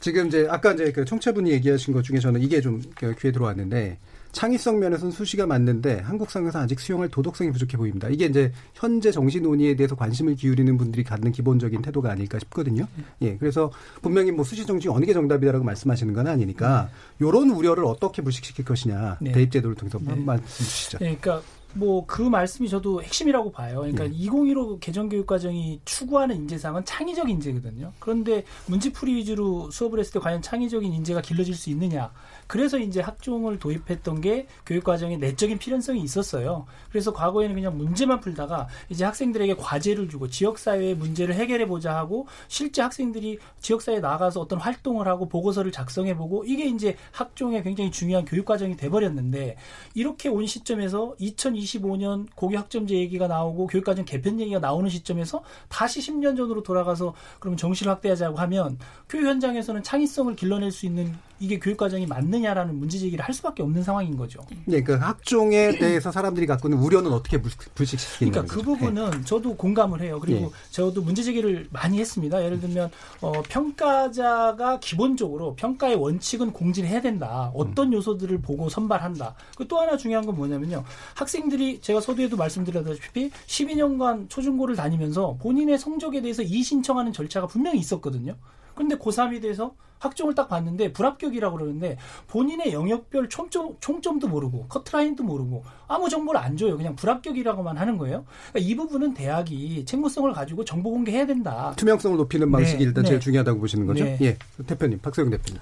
E: 지금 이제 아까 이제 그 청취자분이 얘기하신 것 중에 저는 이게 좀 귀에 들어왔는데 창의성 면에서는 수시가 맞는데 한국 상에서 아직 수용할 도덕성이 부족해 보입니다. 이게 이제 현재 정시 논의에 대해서 관심을 기울이는 분들이 갖는 기본적인 태도가 아닐까 싶거든요. 예, 그래서 분명히 뭐 수시 정시 어느 게 정답이다라고 말씀하시는 건 아니니까 이런 우려를 어떻게 불식시킬 것이냐 네. 대입제도를 통해서 네. 말씀 주시죠.
J: 네, 그러니까 뭐그 말씀이 저도 핵심이라고 봐요. 그러니까 네. 2015 개정교육 과정이 추구하는 인재상은 창의적 인재거든요. 그런데 문제풀이 위주로 수업을 했을 때 과연 창의적인 인재가 길러질 수 있느냐? 그래서 이제 학종을 도입했던 게 교육 과정에 내적인 필연성이 있었어요. 그래서 과거에는 그냥 문제만 풀다가 이제 학생들에게 과제를 주고 지역 사회의 문제를 해결해 보자 하고 실제 학생들이 지역 사회에 나가서 어떤 활동을 하고 보고서를 작성해 보고 이게 이제 학종의 굉장히 중요한 교육 과정이 돼 버렸는데 이렇게 온 시점에서 2025년 고교 학점제 얘기가 나오고 교육 과정 개편 얘기가 나오는 시점에서 다시 10년 전으로 돌아가서 그러면 정시를 확대하자고 하면 교육 현장에서는 창의성을 길러낼 수 있는 이게 교육 과정이 맞 느냐라는 문제 제기를 할 수밖에 없는 상황인 거죠.
E: 네, 그 학종에 대해서 사람들이 갖고 있는 우려는 어떻게 불식시키는
J: 그러니까 그 부분은 네. 저도 공감을 해요. 그리고 네. 저도 문제 제기를 많이 했습니다. 예를 들면 어, 평가자가 기본적으로 평가의 원칙은 공지를 해야 된다. 어떤 음. 요소들을 보고 선발한다. 그또 하나 중요한 건 뭐냐면요. 학생들이 제가 서두에도 말씀드렸다시피 12년간 초중고를 다니면서 본인의 성적에 대해서 이의신청하는 절차가 분명히 있었거든요. 근데 고3이 돼서 학종을 딱 봤는데 불합격이라고 그러는데 본인의 영역별 총점, 총점도 모르고 커트라인도 모르고 아무 정보를 안 줘요. 그냥 불합격이라고만 하는 거예요. 그러니까 이 부분은 대학이 책무성을 가지고 정보 공개해야 된다.
E: 투명성을 높이는 방식이 네, 일단 네. 제일 중요하다고 보시는 거죠. 네. 예, 대표님, 박세영 대표님.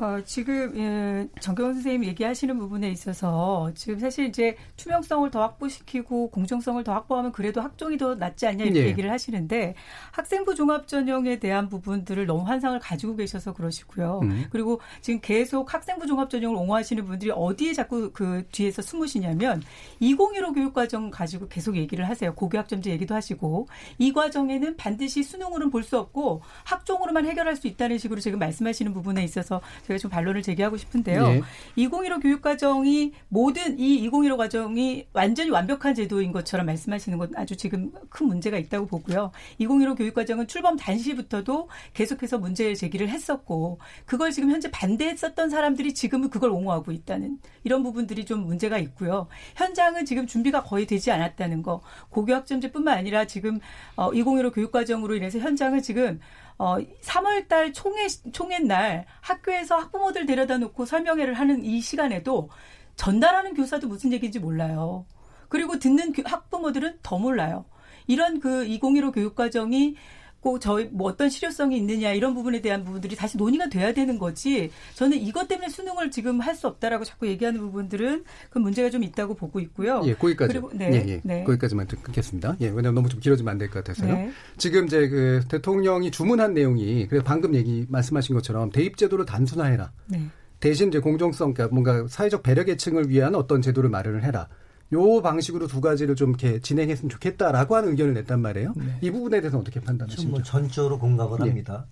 I: 어, 지금 예, 정경원 선생님 얘기하시는 부분에 있어서 지금 사실 이제 투명성을 더 확보시키고 공정성을 더 확보하면 그래도 학종이 더 낫지 않냐 이렇게 예. 얘기를 하시는데 학생부 종합 전형에 대한 부분들을 너무 환상을 가지고 계셔서 그러시고요. 음. 그리고 지금 계속 학생부 종합 전형을 옹호하시는 분들이 어디에 자꾸 그 뒤에서 숨으시냐면 2015 교육과정 가지고 계속 얘기를 하세요. 고교학점제 얘기도 하시고 이 과정에는 반드시 수능으로는 볼 수 없고 학종으로만 해결할 수 있다는 식으로 지금 말씀하시는 부분에 있어서 제가 좀 반론을 제기하고 싶은데요. 네. 2015 교육과정이 모든 이 2015 과정이 완전히 완벽한 제도인 것처럼 말씀하시는 건 아주 지금 큰 문제가 있다고 보고요. 2015 교육과정은 출범 당시부터도 계속해서 문제 제기를 했었고 그걸 지금 현재 반대했었던 사람들이 지금은 그걸 옹호하고 있다는 이런 부분들이 좀 문제가 있고요. 현장은 지금 준비가 거의 되지 않았다는 거. 고교학점제뿐만 아니라 지금 어, 2015 교육과정으로 인해서 현장은 지금 어, 3월 달 총회, 총회 날 학교에서 학부모들 데려다 놓고 설명회를 하는 이 시간에도 전달하는 교사도 무슨 얘기인지 몰라요. 그리고 듣는 학부모들은 더 몰라요. 이런 그 2015 교육과정이 꼭 저희 뭐 어떤 실효성이 있느냐 이런 부분에 대한 부분들이 다시 논의가 돼야 되는 거지. 저는 이것 때문에 수능을 지금 할 수 없다라고 자꾸 얘기하는 부분들은 그 문제가 좀 있다고 보고 있고요.
E: 예, 거기까지. 그리고 네, 예, 예. 네. 거기까지만 끊겠습니다. 예, 왜냐하면 너무 좀 길어지면 안 될 것 같아서요. 네. 지금 이제 그 대통령이 주문한 내용이 그래서 방금 얘기 말씀하신 것처럼 대입 제도를 단순화해라. 네. 대신 이제 공정성, 그러니까 뭔가 사회적 배려 계층을 위한 어떤 제도를 마련을 해라. 요 방식으로 두 가지를 좀 이렇게 진행했으면 좋겠다라고 하는 의견을 냈단 말이에요. 네. 이 부분에 대해서 어떻게 판단하십니까? 뭐
G: 전적으로 공감을 예. 합니다.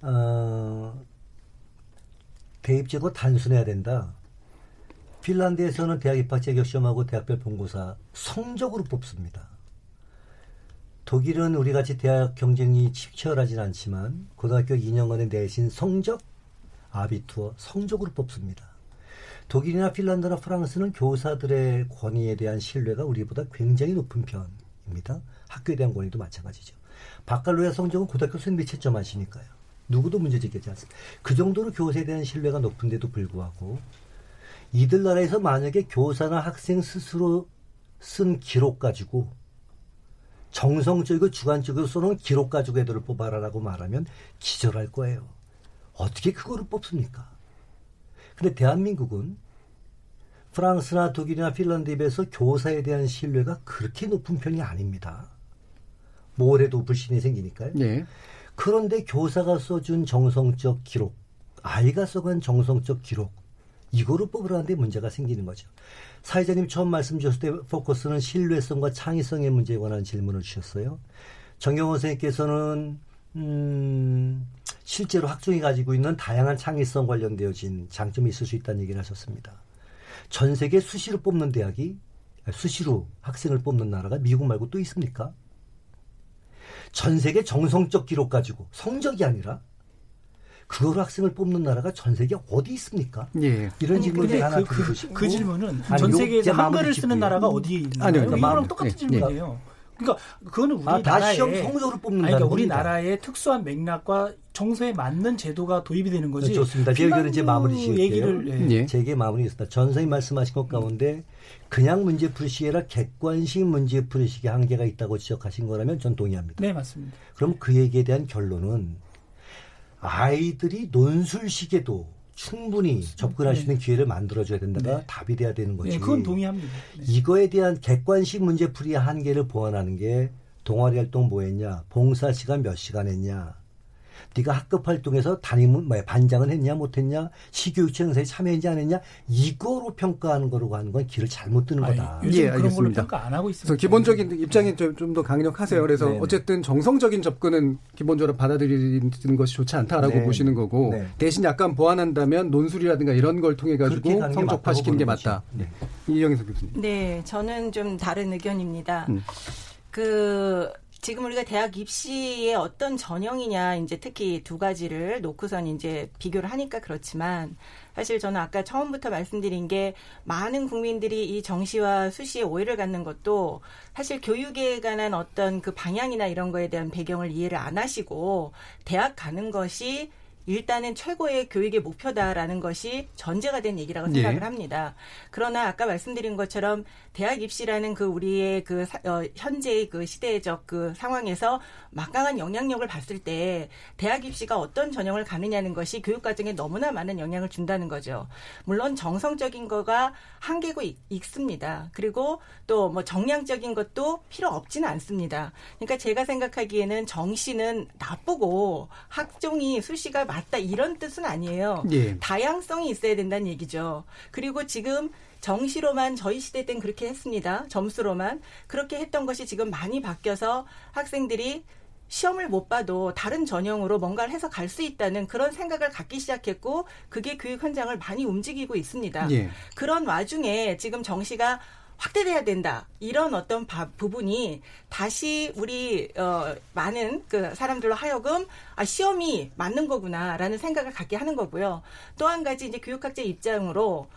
G: 어, 대입제도 단순해야 된다. 핀란드에서는 대학 입학 자격 시험하고 대학별 본고사 성적으로 뽑습니다. 독일은 우리 같이 대학 경쟁이 치열하진 않지만 고등학교 2년간의 내신 성적 아비투어 성적으로 뽑습니다. 독일이나 핀란드나 프랑스는 교사들의 권위에 대한 신뢰가 우리보다 굉장히 높은 편입니다. 학교에 대한 권위도 마찬가지죠. 바칼로야 성적은 고등학교 수능 채점 하시니까요. 누구도 문제 제기하지 않습니다. 그 정도로 교사에 대한 신뢰가 높은데도 불구하고 이들 나라에서 만약에 교사나 학생 스스로 쓴 기록 가지고 정성적이고 주관적으로 써놓은 기록 가지고 애들을 뽑아라라고 말하면 기절할 거예요. 어떻게 그거를 뽑습니까? 근데 대한민국은 프랑스나 독일이나 핀란드에 비해서 교사에 대한 신뢰가 그렇게 높은 편이 아닙니다. 뭐래도 불신이 생기니까요. 네. 그런데 교사가 써준 정성적 기록, 아이가 써간 정성적 기록, 이거를 뽑으라는데 문제가 생기는 거죠. 사회자님 처음 말씀 주셨을 때 포커스는 신뢰성과 창의성의 문제에 관한 질문을 주셨어요. 정경원 선생님께서는 음, 실제로 학종이 가지고 있는 다양한 창의성 관련되어진 장점이 있을 수 있다는 얘기를 하셨습니다. 전 세계 수시로 뽑는 대학이 수시로 학생을 뽑는 나라가 미국 말고 또 있습니까? 전 세계 정성적 기록 가지고 성적이 아니라 그거로 학생을 뽑는 나라가 전 세계 어디 있습니까? 예. 이런 질문을 하나 그, 싶고
J: 그 질문은 전 세계에서 한글을 쓰는 나라가 어디 있나요? 아니요, 그러니까 이거랑 똑같은 예. 질문이에요. 그러니까 그거는 우리 아, 나라의 시험
G: 성적으로 뽑는
J: 아니, 그러니까 우리 나라의 특수한 맥락과 정서에 맞는 제도가 도입이 되는 거지.
G: 좋습니다. 제 의견은 이제 마무리 지을게요. 얘기를 예. 제게 마무리 있습니다. 전 선생님 말씀하신 것 가운데 그냥 문제 풀이식이 아니라 객관식 문제 풀이식의 한계가 있다고 지적하신 거라면 전 동의합니다.
J: 네, 맞습니다.
G: 그럼 그 얘기에 대한 결론은 아이들이 논술식에도 충분히 접근할 수 있는 네. 기회를 만들어줘야 된다가 네. 답이 돼야 되는 거지.
J: 네, 그건 동의합니다.
G: 네. 이거에 대한 객관식 문제풀이 한계를 보완하는 게 동아리 활동 뭐 했냐, 봉사 시간 몇 시간 했냐, 네가 학급 활동에서 담임은 뭐야 반장은 했냐 못했냐 시교육청 행사에 참여했냐 안 했냐 이거로 평가하는 거로 가는 건 길을 잘못 드는 거다.
J: 아니, 예, 알겠습니다. 평가 안 하고 있습니다.
E: 기본적인 입장이 좀 더 강력하세요. 그래서 네네. 어쨌든 정성적인 접근은 기본적으로 받아들이는 것이 좋지 않다라고 네. 보시는 거고 네. 대신 약간 보완한다면 논술이라든가 이런 걸 통해 가지고 성적화시키는 게 맞다. 네. 이영희 교수님.
H: 네, 저는 좀 다른 의견입니다. 음. 그 지금 우리가 대학 입시의 어떤 전형이냐 이제 특히 두 가지를 놓고선 이제 비교를 하니까 그렇지만 사실 저는 아까 처음부터 말씀드린 게 많은 국민들이 이 정시와 수시에 오해를 갖는 것도 사실 교육에 관한 어떤 그 방향이나 이런 거에 대한 배경을 이해를 안 하시고 대학 가는 것이 일단은 최고의 교육의 목표다라는 것이 전제가 된 얘기라고 생각을 네. 합니다. 그러나 아까 말씀드린 것처럼 대학 입시라는 그 우리의 그 어, 현재의 그 시대적 그 상황에서 막강한 영향력을 봤을 때 대학 입시가 어떤 전형을 가느냐는 것이 교육 과정에 너무나 많은 영향을 준다는 거죠. 물론 정성적인 거가 한계고 있습니다. 그리고 또 뭐 정량적인 것도 필요 없지는 않습니다. 그러니까 제가 생각하기에는 정시는 나쁘고 학종이 수시가 맞다 이런 뜻은 아니에요. 예. 다양성이 있어야 된다는 얘기죠. 그리고 지금 정시로만 저희 시대 땐 그렇게 했습니다. 점수로만 그렇게 했던 것이 지금 많이 바뀌어서 학생들이 시험을 못 봐도 다른 전형으로 뭔가를 해서 갈 수 있다는 그런 생각을 갖기 시작했고 그게 교육 현장을 많이 움직이고 있습니다. 예. 그런 와중에 지금 정시가 확대돼야 된다. 이런 어떤 바, 부분이 다시 우리 어, 많은 그 사람들로 하여금 아, 시험이 맞는 거구나라는 생각을 갖게 하는 거고요. 또 한 가지 이제 교육학자 입장으로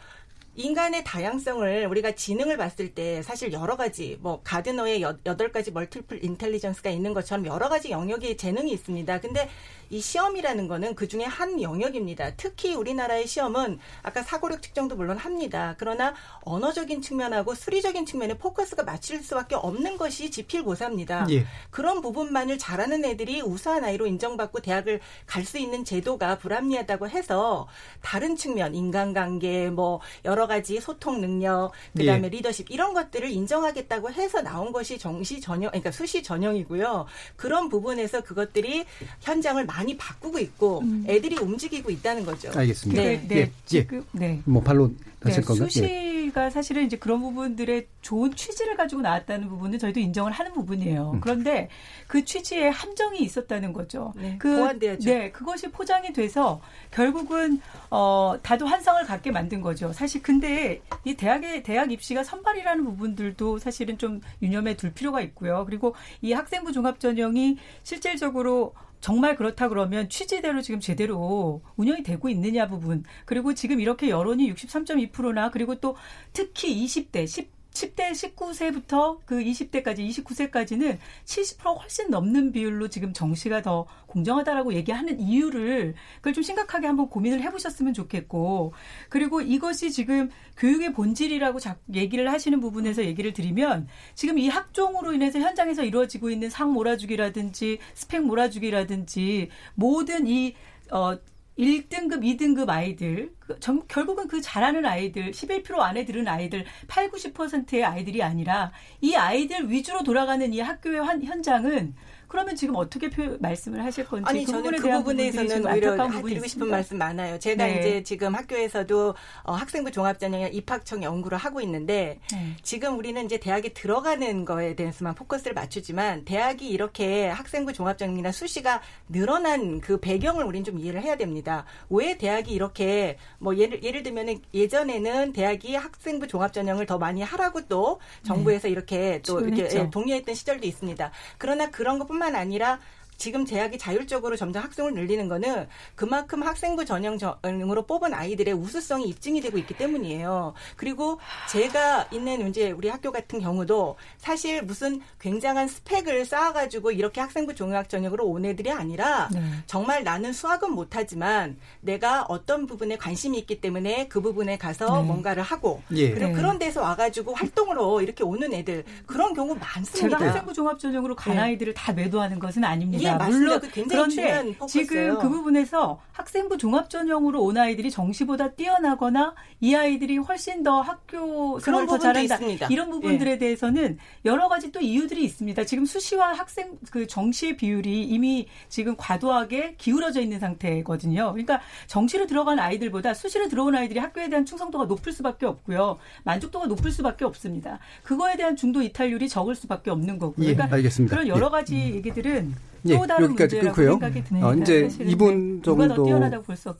H: 인간의 다양성을 우리가 지능을 봤을 때 사실 여러 가지 뭐 가드너의 여덟 가지 멀티플 인텔리전스가 있는 것처럼 여러 가지 영역의 재능이 있습니다. 근데 이 시험이라는 거는 그 중에 한 영역입니다. 특히 우리나라의 시험은 아까 사고력 측정도 물론 합니다. 그러나 언어적인 측면하고 수리적인 측면에 포커스가 맞출 수밖에 없는 것이 지필고사입니다. 예. 그런 부분만을 잘하는 애들이 우수한 아이로 인정받고 대학을 갈 수 있는 제도가 불합리하다고 해서 다른 측면 인간관계 뭐 여러 가지 소통 능력 그다음에 예. 리더십 이런 것들을 인정하겠다고 해서 나온 것이 정시 전형 그러니까 수시 전형이고요. 그런 부분에서 그것들이 현장을 많이 바꾸고 있고 음. 애들이 움직이고 있다는 거죠.
E: 알겠습니다.
I: 네, 네. 예, 예. 지금
E: 네. 뭐 하실 네, 건가요?
I: 수시 수시가 사실은 이제 그런 부분들의 좋은 취지를 가지고 나왔다는 부분은 저희도 인정을 하는 부분이에요. 음. 그런데 그 취지에 함정이 있었다는 거죠.
H: 네, 그 보완돼야죠.
I: 네, 그것이 포장이 돼서 결국은 어 다도 환상을 갖게 만든 거죠. 사실 근데 이 대학의 대학 입시가 선발이라는 부분들도 사실은 좀 유념해 둘 필요가 있고요. 그리고 이 학생부 종합 전형이 실질적으로 정말 그렇다 그러면 취지대로 지금 제대로 운영이 되고 있느냐 부분. 그리고 지금 이렇게 여론이 63.2%나 그리고 또 특히 20대 10 10대 19세부터 그 20대까지 29세까지는 70% 훨씬 넘는 비율로 지금 정시가 더 공정하다라고 얘기하는 이유를 그걸 좀 심각하게 한번 고민을 해보셨으면 좋겠고 그리고 이것이 지금 교육의 본질이라고 얘기를 하시는 부분에서 얘기를 드리면 지금 이 학종으로 인해서 현장에서 이루어지고 있는 상 몰아주기라든지 스펙 몰아주기라든지 모든 이 어, 1등급, 2등급 아이들, 그, 정, 결국은 그 잘하는 아이들, 11% 안에 들은 아이들, 8, 90%의 아이들이 아니라 이 아이들 위주로 돌아가는 이 학교의 환, 현장은 그러면 지금 어떻게 표, 말씀을 하실 건지
H: 아니 그 저는 그 부분에서는 오히려 드리고 싶은 말씀 많아요. 제가 네. 이제 지금 학교에서도 어, 학생부 종합전형이나 입학청 연구를 하고 있는데 네. 지금 우리는 이제 대학에 들어가는 거에 대해서만 포커스를 맞추지만 대학이 이렇게 학생부 종합전형이나 수시가 늘어난 그 배경을 우리는 좀 이해를 해야 됩니다. 왜 대학이 이렇게 뭐 예를 예를 들면 예전에는 대학이 학생부 종합전형을 더 많이 하라고 또 정부에서 네. 이렇게 또 이렇게 예, 동의했던 시절도 있습니다. 그러나 그런 것뿐만 뿐만 아니라 지금 대학이 자율적으로 점점 학생을 늘리는 거는 그만큼 학생부 전형으로 뽑은 아이들의 우수성이 입증이 되고 있기 때문이에요. 그리고 제가 있는 이제 우리 학교 같은 경우도 사실 무슨 굉장한 스펙을 쌓아가지고 이렇게 학생부 종합 전형으로 온 애들이 아니라 네. 정말 나는 수학은 못하지만 내가 어떤 부분에 관심이 있기 때문에 그 부분에 가서 네. 뭔가를 하고 예. 그리고 네. 그런 데서 와가지고 활동으로 이렇게 오는 애들 그런 경우 많습니다.
I: 제가 학생부 종합 전형으로 간 네. 아이들을 다 매도하는 것은 아닙니다. 예. 네, 물론 그런데 지금 그 부분에서 학생부 종합 전형으로 온 아이들이 정시보다 뛰어나거나 이 아이들이 훨씬 더 학교 생활을 더 잘한다 있습니다. 이런 부분들에 예. 대해서는 여러 가지 또 이유들이 있습니다. 지금 수시와 학생 그 정시의 비율이 이미 지금 과도하게 기울어져 있는 상태거든요. 그러니까 정시로 들어간 아이들보다 수시로 들어온 아이들이 학교에 대한 충성도가 높을 수밖에 없고요. 만족도가 높을 수밖에 없습니다. 그거에 대한 중도 이탈률이 적을 수밖에 없는 거고요.
E: 예, 그러니까 알겠습니다.
I: 그런 여러 예. 가지 예. 얘기들은 예, 여기까지 끊고요.
E: 어, 이제 2분 정도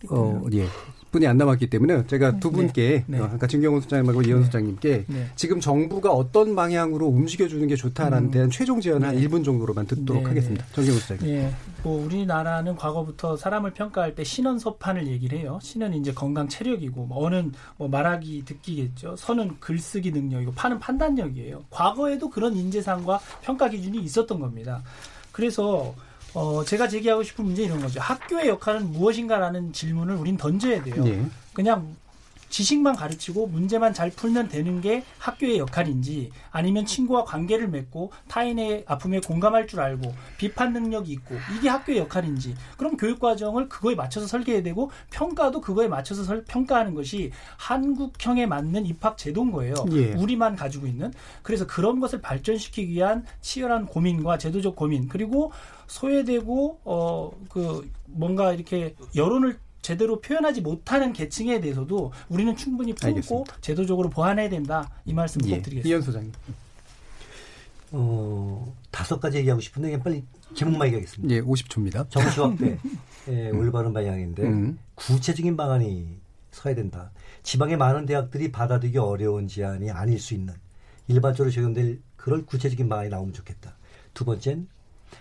E: 어, 예. 분이 안 남았기 때문에 제가 네, 두 분께 네, 네. 아까 진경호 소장님하고 이현 네. 소장님께 네. 지금 정부가 어떤 방향으로 움직여 주는 게 좋다라는 음. 대한 최종 제안 한 1분 정도로만 듣도록 하겠습니다. 정경호 소장님.
J: 예. 뭐 우리나라는 과거부터 사람을 평가할 때 신원 서판을 얘기를 해요. 신은 이제 건강 체력이고 뭐 어는 뭐 말하기 듣기겠죠. 선은 글쓰기 능력이고 파는 판단력이에요. 과거에도 그런 인재상과 평가 기준이 있었던 겁니다. 그래서 어, 제가 제기하고 싶은 문제 이런 거죠. 학교의 역할은 무엇인가라는 질문을 우린 던져야 돼요. 네. 그냥 지식만 가르치고 문제만 잘 풀면 되는 게 학교의 역할인지 아니면 친구와 관계를 맺고 타인의 아픔에 공감할 줄 알고 비판 능력이 있고 이게 학교의 역할인지 그럼 교육 과정을 그거에 맞춰서 설계해야 되고 평가도 그거에 맞춰서 설, 평가하는 것이 한국형에 맞는 입학 제도인 거예요. 예. 우리만 가지고 있는 그래서 그런 것을 발전시키기 위한 치열한 고민과 제도적 고민 그리고 소외되고 어 그 뭔가 이렇게 여론을 제대로 표현하지 못하는 계층에 대해서도 우리는 충분히 품고 알겠습니다. 제도적으로 보완해야 된다. 이 말씀 꼭 예, 드리겠습니다.
E: 이현 소장님.
G: 어, 다섯 가지 얘기하고 싶은데 그냥 빨리 제목만 얘기하겠습니다.
E: 예, 50초입니다.
G: 정시 확대. 예, 올바른 방향인데 음. 구체적인 방안이 서야 된다. 지방의 많은 대학들이 받아들이기 어려운 제안이 아닐 수 있는 일반적으로 적용될 그럴 구체적인 방안이 나오면 좋겠다. 두 번째는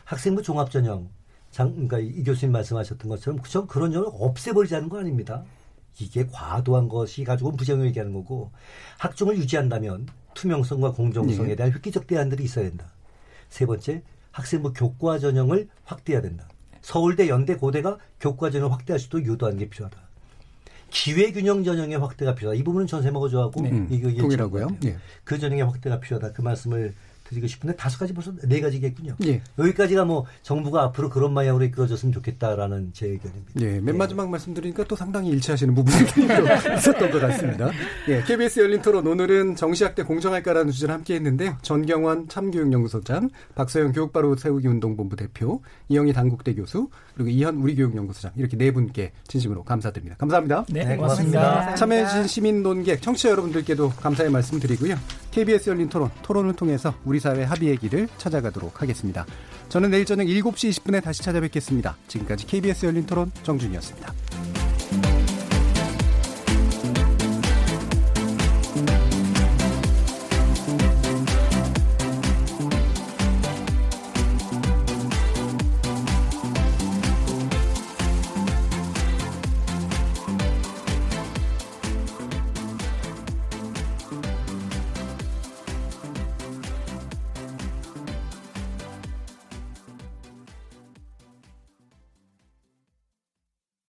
G: 학생부 종합전형 장, 그러니까 이 교수님 말씀하셨던 것처럼 전 그런 점을 없애버리자는 거 아닙니다. 이게 과도한 것이 가지고 부정을 얘기하는 거고 학종을 유지한다면 투명성과 공정성에 네. 대한 획기적 대안들이 있어야 된다. 세 번째, 학생부 교과 전형을 확대해야 된다. 서울대, 연대, 고대가 교과 전형을 확대할 수도 유도하는 게 필요하다. 기회균형 전형의 확대가 필요하다. 이 부분은 전세 먹어줘하고
E: 네. 이거 동일하고요.
G: 네. 그 전형의 확대가 필요하다. 그 말씀을 드리고 싶은데 다섯 가지 벌써 네 가지겠군요. 예. 여기까지가 뭐 정부가 앞으로 그런 방향으로 이끌어졌으면 좋겠다라는 제 의견입니다.
E: 예, 맨 마지막 예. 말씀드리니까 또 상당히 일치하시는 부분들이 있었던 것 같습니다. 예, KBS 열린 토론 오늘은 정시학대 공정할까라는 주제를 함께 했는데요. 전경환 참교육연구소장, 박서영 교육바로 세우기 운동본부 대표, 이영희 당국대 교수, 그리고 이현 우리교육연구소장 이렇게 네 분께 진심으로 감사드립니다. 감사합니다.
J: 네, 네 고맙습니다. 고맙습니다.
E: 참여해주신 시민 논객, 청취자 여러분들께도 감사의 말씀 드리고요. KBS 열린 토론, 토론을 통해서 우리 사회 합의의 길을 찾아가도록 하겠습니다. 저는 내일 저녁 7시 20분에 다시 찾아뵙겠습니다. 지금까지 KBS 열린 토론 정준이었습니다.